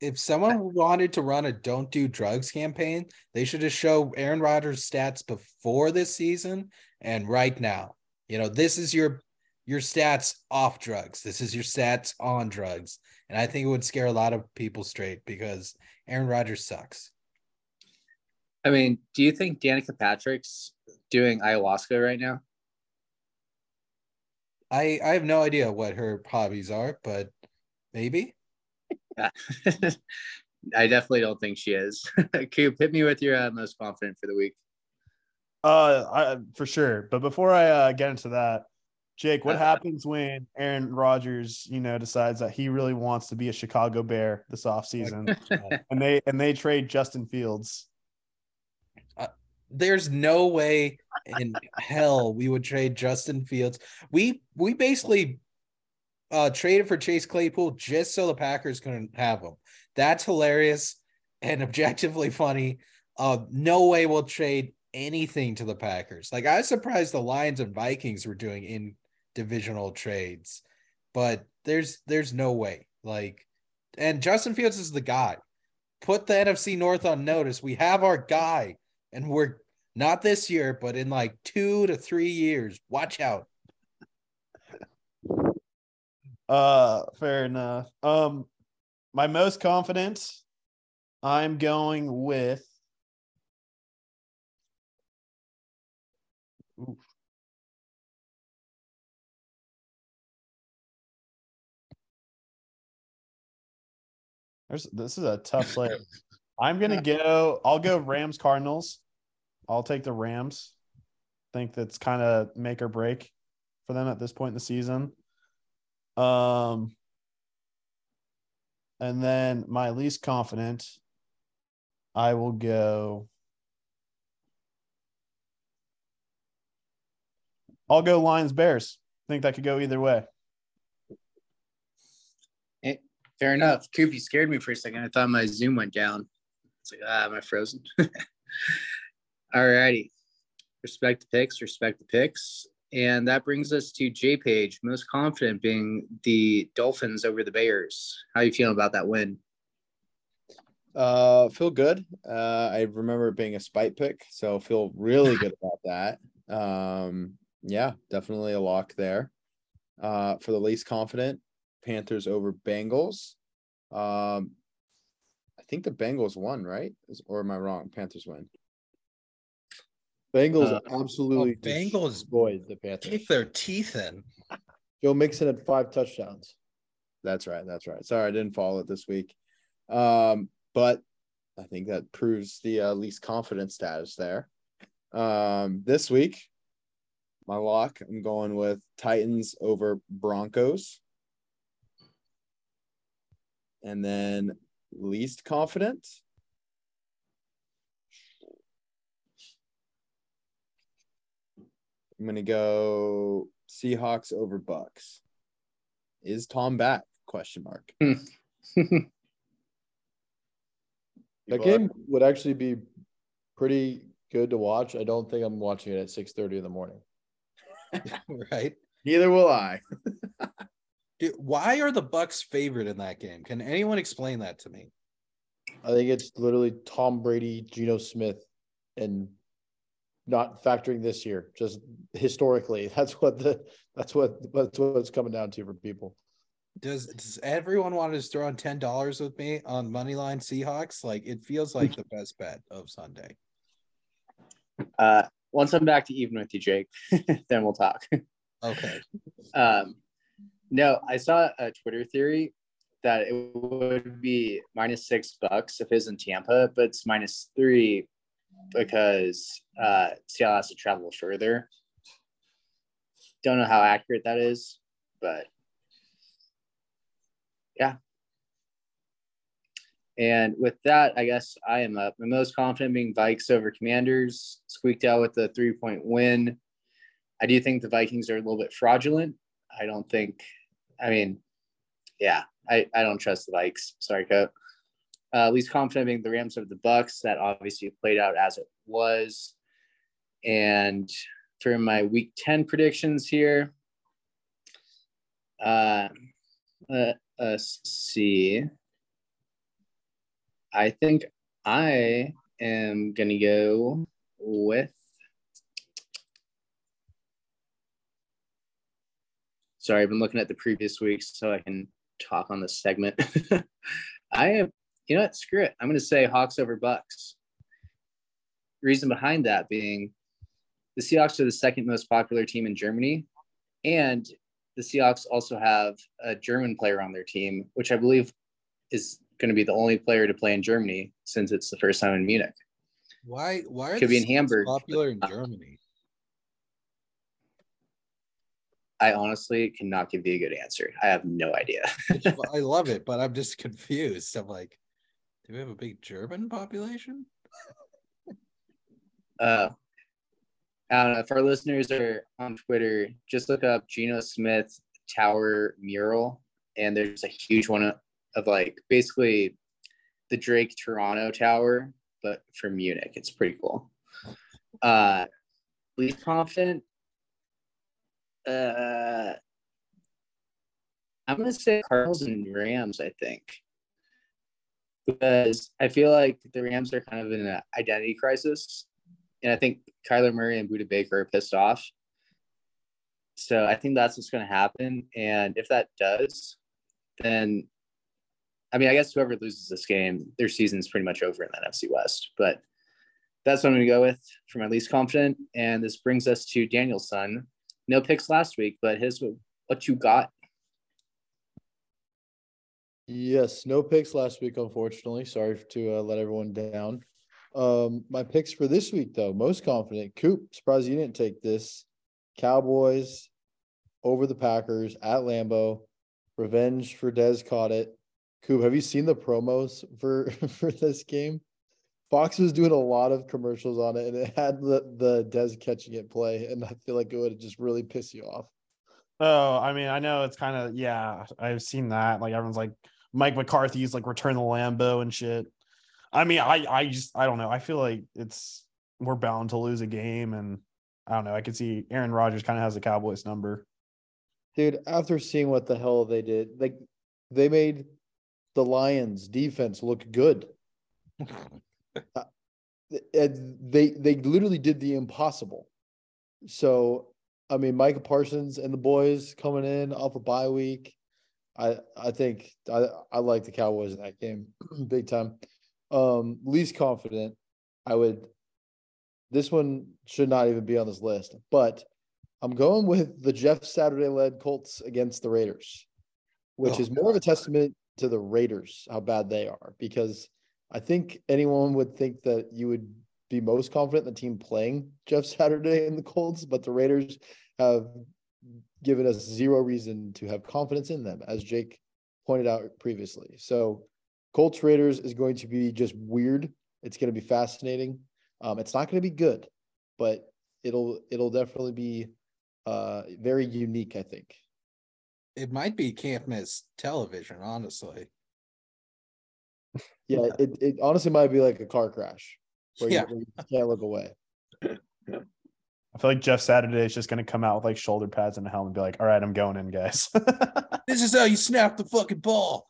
If someone wanted to run a don't do drugs campaign, they should just show Aaron Rodgers stats before this season and right now. You know, this is your your stats off drugs. This is your stats on drugs. And I think it would scare a lot of people straight because Aaron Rodgers sucks. I mean, do you think Danica Patrick's doing ayahuasca right now? I I have no idea what her hobbies are, but maybe. I definitely don't think she is. Coop, hit me with your uh, most confident for the week. Uh, I, for sure. But before I uh, get into that, Jake, what Uh, happens when Aaron Rodgers, you know, decides that he really wants to be a Chicago Bear this offseason and they and they trade Justin Fields? There's no way in hell we would trade Justin Fields. We we basically uh traded for Chase Claypool just so the Packers couldn't have him. That's hilarious and objectively funny. Uh no way we'll trade anything to the Packers. Like I was surprised the Lions and Vikings were doing in divisional trades, but there's there's no way. Like and Justin Fields is the guy. Put the NFC North on notice. We have our guy and we're not this year, but in like two to three years. Watch out. Uh, fair enough. Um, my most confident, I'm going with. Oof. There's this is a tough play. I'm gonna go. I'll go Rams Cardinals. I'll take the Rams. Think that's kind of make or break for them at this point in the season. Um, And then my least confident, I will go. I'll go Lions Bears. think that could go either way. Fair enough. Coop, you scared me for a second. I thought my Zoom went down. It's like, ah, am I frozen? All righty. Respect the picks, respect the picks. And that brings us to J Paige, most confident being the Dolphins over the Bears. How you feeling about that win? Uh, feel good. Uh, I remember it being a spite pick, so feel really good about that. Um, yeah, definitely a lock there. Uh, for the least confident, Panthers over Bengals. Um, I think the Bengals won, right? Or am I wrong? Panthers win. Bengals Uh, absolutely oh, Bengals destroyed the Panthers. Kick their teeth in. Joe Mixon had five touchdowns. That's right. That's right. Sorry, I didn't follow it this week. Um, but I think that proves the uh, least confident status there. Um, this week, my lock, I'm going with Titans over Broncos. And then least confident. I'm gonna go Seahawks over Bucs. Is Tom back? Question mark. Hmm. That game would actually be pretty good to watch. I don't think I'm watching it at six thirty in the morning. right? Neither will I. Dude, why are the Bucs favored in that game? Can anyone explain that to me? I think it's literally Tom Brady, Geno Smith, and not factoring this year, just historically. That's what the that's what that's what it's coming down to for people. Does does everyone want to just throw in ten dollars with me on Moneyline Seahawks? Like it feels like the best bet of Sunday. Uh, once I'm back to even with you, Jake, then we'll talk. Okay. Um, no, I saw a Twitter theory that it would be minus six bucks if it's in Tampa, but it's minus three because uh, Seattle has to travel further. Don't know how accurate that is, but yeah. And with that, I guess I am up. My most confident being Vikes over Commanders, squeaked out with a three point win. I do think the Vikings are a little bit fraudulent. I don't think, I mean, yeah, I, I don't trust the Vikes. Sorry, Coach. Uh, least confident being the Rams over the Bucs. That obviously played out as it was. And for my week 10 predictions here, uh, uh, let's see. I think I am going to go with Sorry, I've been looking at the previous weeks so I can talk on this segment. I am, you know what? Screw it. I'm going to say Hawks over Bucs. Reason behind that being the Seahawks are the second most popular team in Germany, and the Seahawks also have a German player on their team, which I believe is going to be the only player to play in Germany since it's the first time in Munich. Why why are Could be in Hamburg, popular in Germany? I honestly cannot give you a good answer. I have no idea. I love it, but I'm just confused. I'm like, do we have a big German population? uh, I don't know if our listeners are on Twitter, just look up Geno Smith Tower mural, and there's a huge one of, of like basically the Drake Toronto Tower, but for Munich. It's pretty cool. Uh, least confident. Uh, I'm gonna say Cardinals and Rams. I think because I feel like the Rams are kind of in an identity crisis and I think Kyler Murray and Budda Baker are pissed off. So I think that's what's going to happen. And if that does, then I mean, I guess whoever loses this game, their season's pretty much over in the NFC West. But that's what I'm going to go with for my least confident. And this brings us to Daniel's son. No picks last week, but his what you got. Yes, no picks last week, unfortunately. Sorry to uh, let everyone down. Um, my picks for this week, though, most confident. Coop, surprised you didn't take this. Cowboys over the Packers at Lambeau. Revenge for Dez caught it. Coop, have you seen the promos for for this game? Fox was doing a lot of commercials on it, and it had the the Dez catching it play, and I feel like it would just really piss you off. Oh, I mean, I know it's kind of yeah. I've seen that. Like everyone's like Mike McCarthy's like return the Lambeau and shit. I mean, I I just I don't know. I feel like it's we're bound to lose a game, and I don't know. I could see Aaron Rodgers kind of has the Cowboys number. Dude, after seeing what the hell they did, like they made the Lions defense look good. Uh, they they literally did the impossible. So, I mean, Micah Parsons and the boys coming in off a bye week. I I think I I like the Cowboys in that game big time. Um, least confident, I would. This one should not even be on this list, but I'm going with the Jeff Saturday led Colts against the Raiders, which Oh, is more of a testament to the Raiders how bad they are because I think anyone would think that you would be most confident in the team playing Jeff Saturday and the Colts, but the Raiders have given us zero reason to have confidence in them, as Jake pointed out previously. So Colts Raiders is going to be just weird. It's going to be fascinating. Um, it's not going to be good, but it'll it'll definitely be uh very unique, I think. It might be can't miss television, honestly. Yeah, it, it honestly might be like a car crash where, Yeah. you, where you can't look away. I feel like Jeff Saturday is just going to come out with like shoulder pads and a helmet and be like, "All right, I'm going in, guys." This is how you snap the fucking ball.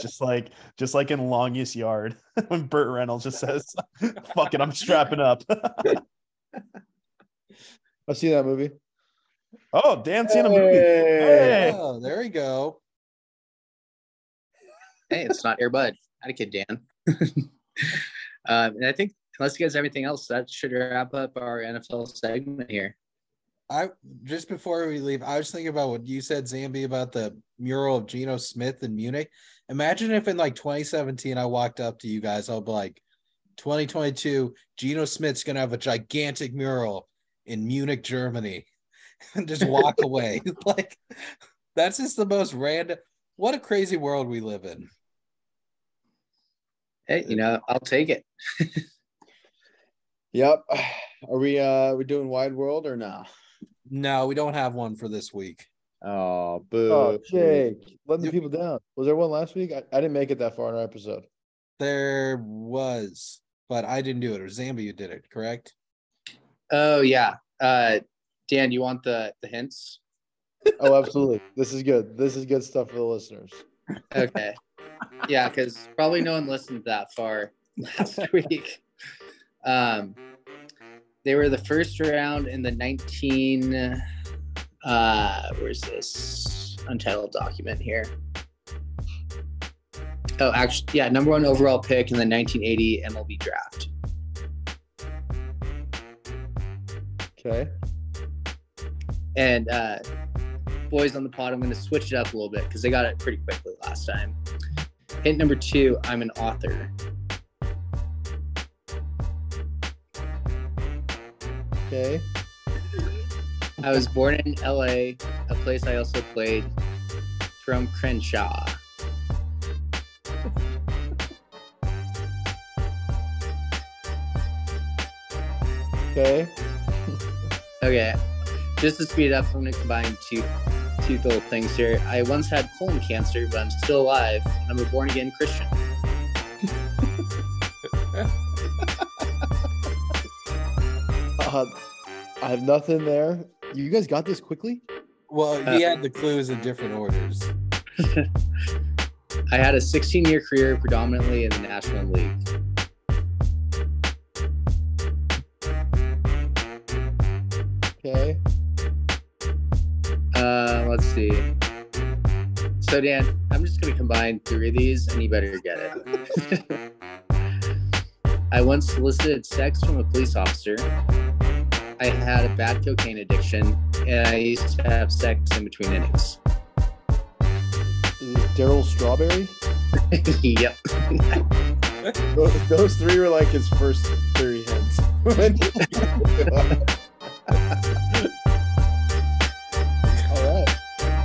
just like just like in longest yard when Burt Reynolds just says, "Fuck it, I'm strapping up." I've seen that movie. oh, Dan seen a movie. Hey. Hey. Oh, there we go. Hey, it's not Air Bud. Kid, Dan. um, and I think unless you guys have anything else, that should wrap up our NFL segment here. I just before we leave, I was thinking about what you said, Zambi, about the mural of Geno Smith in Munich. Imagine if in like 2017 I walked up to you guys, I'll be like, 2022, Geno Smith's gonna have a gigantic mural in Munich, Germany, and just walk away. like that's just the most random. What a crazy world we live in. Hey, you know, I'll take it. Yep. Are we uh we doing wide world or no? No, we don't have one for this week. Oh, boo. Oh, Jake, letting the people down. Was there one last week? I, I didn't make it that far in our episode. There was, but I didn't do it. It was Zambi who did it, correct? Oh yeah. Uh Dan, you want the the hints? Oh, absolutely. this is good. This is good stuff for the listeners. Okay. Yeah, because probably no one listened that far last week. Um they were the first round in the 19 uh where's this untitled document here? Oh, actually, yeah, number one overall pick in the 1980 MLB draft. Okay. And uh, boys on the pod, I'm going to switch it up a little bit because they got it pretty quickly last time. Hint number two I'm an author. Okay. I was born in LA, a place I also played from Crenshaw. Okay. Okay, just to speed up, I'm going to combine two two little things here. I once had colon cancer, but I'm still alive, and I'm a born again Christian. Uh, I have nothing there. You guys got this quickly? Well, he had the clues in different orders. I had a 16 year career predominantly in the National League. So Dan, I'm just gonna combine three of these, and you better get it. I once solicited sex from a police officer. I had a bad cocaine addiction, and I used to have sex in between innings. Is this Darryl Strawberry? yep. Those, those three were like his first three hints. All right.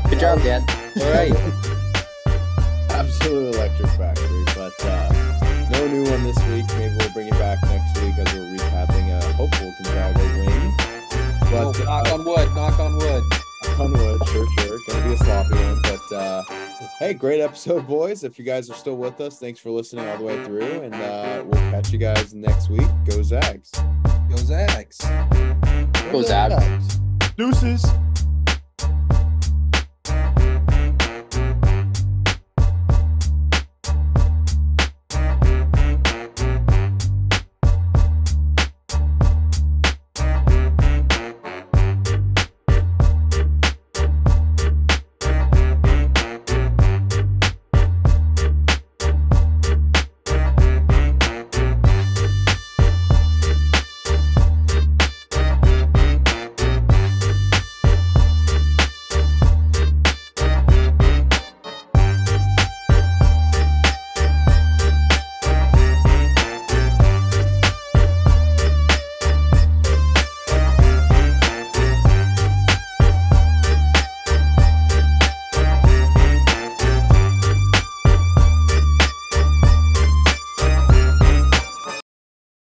Good job, Dan. All right. Absolute Electric Factory. But uh, no new one this week. Maybe we'll bring it back next week as we're recapping a hopeful Gonzaga win. Oh, But knock uh, on wood. Knock on wood. Knock on wood, sure, sure. Gonna be a sloppy one. But uh, hey, great episode, boys. If you guys are still with us, thanks for listening all the way through. And uh, we'll catch you guys next week. Go Zags. Go Zags. Go Zags. Deuces.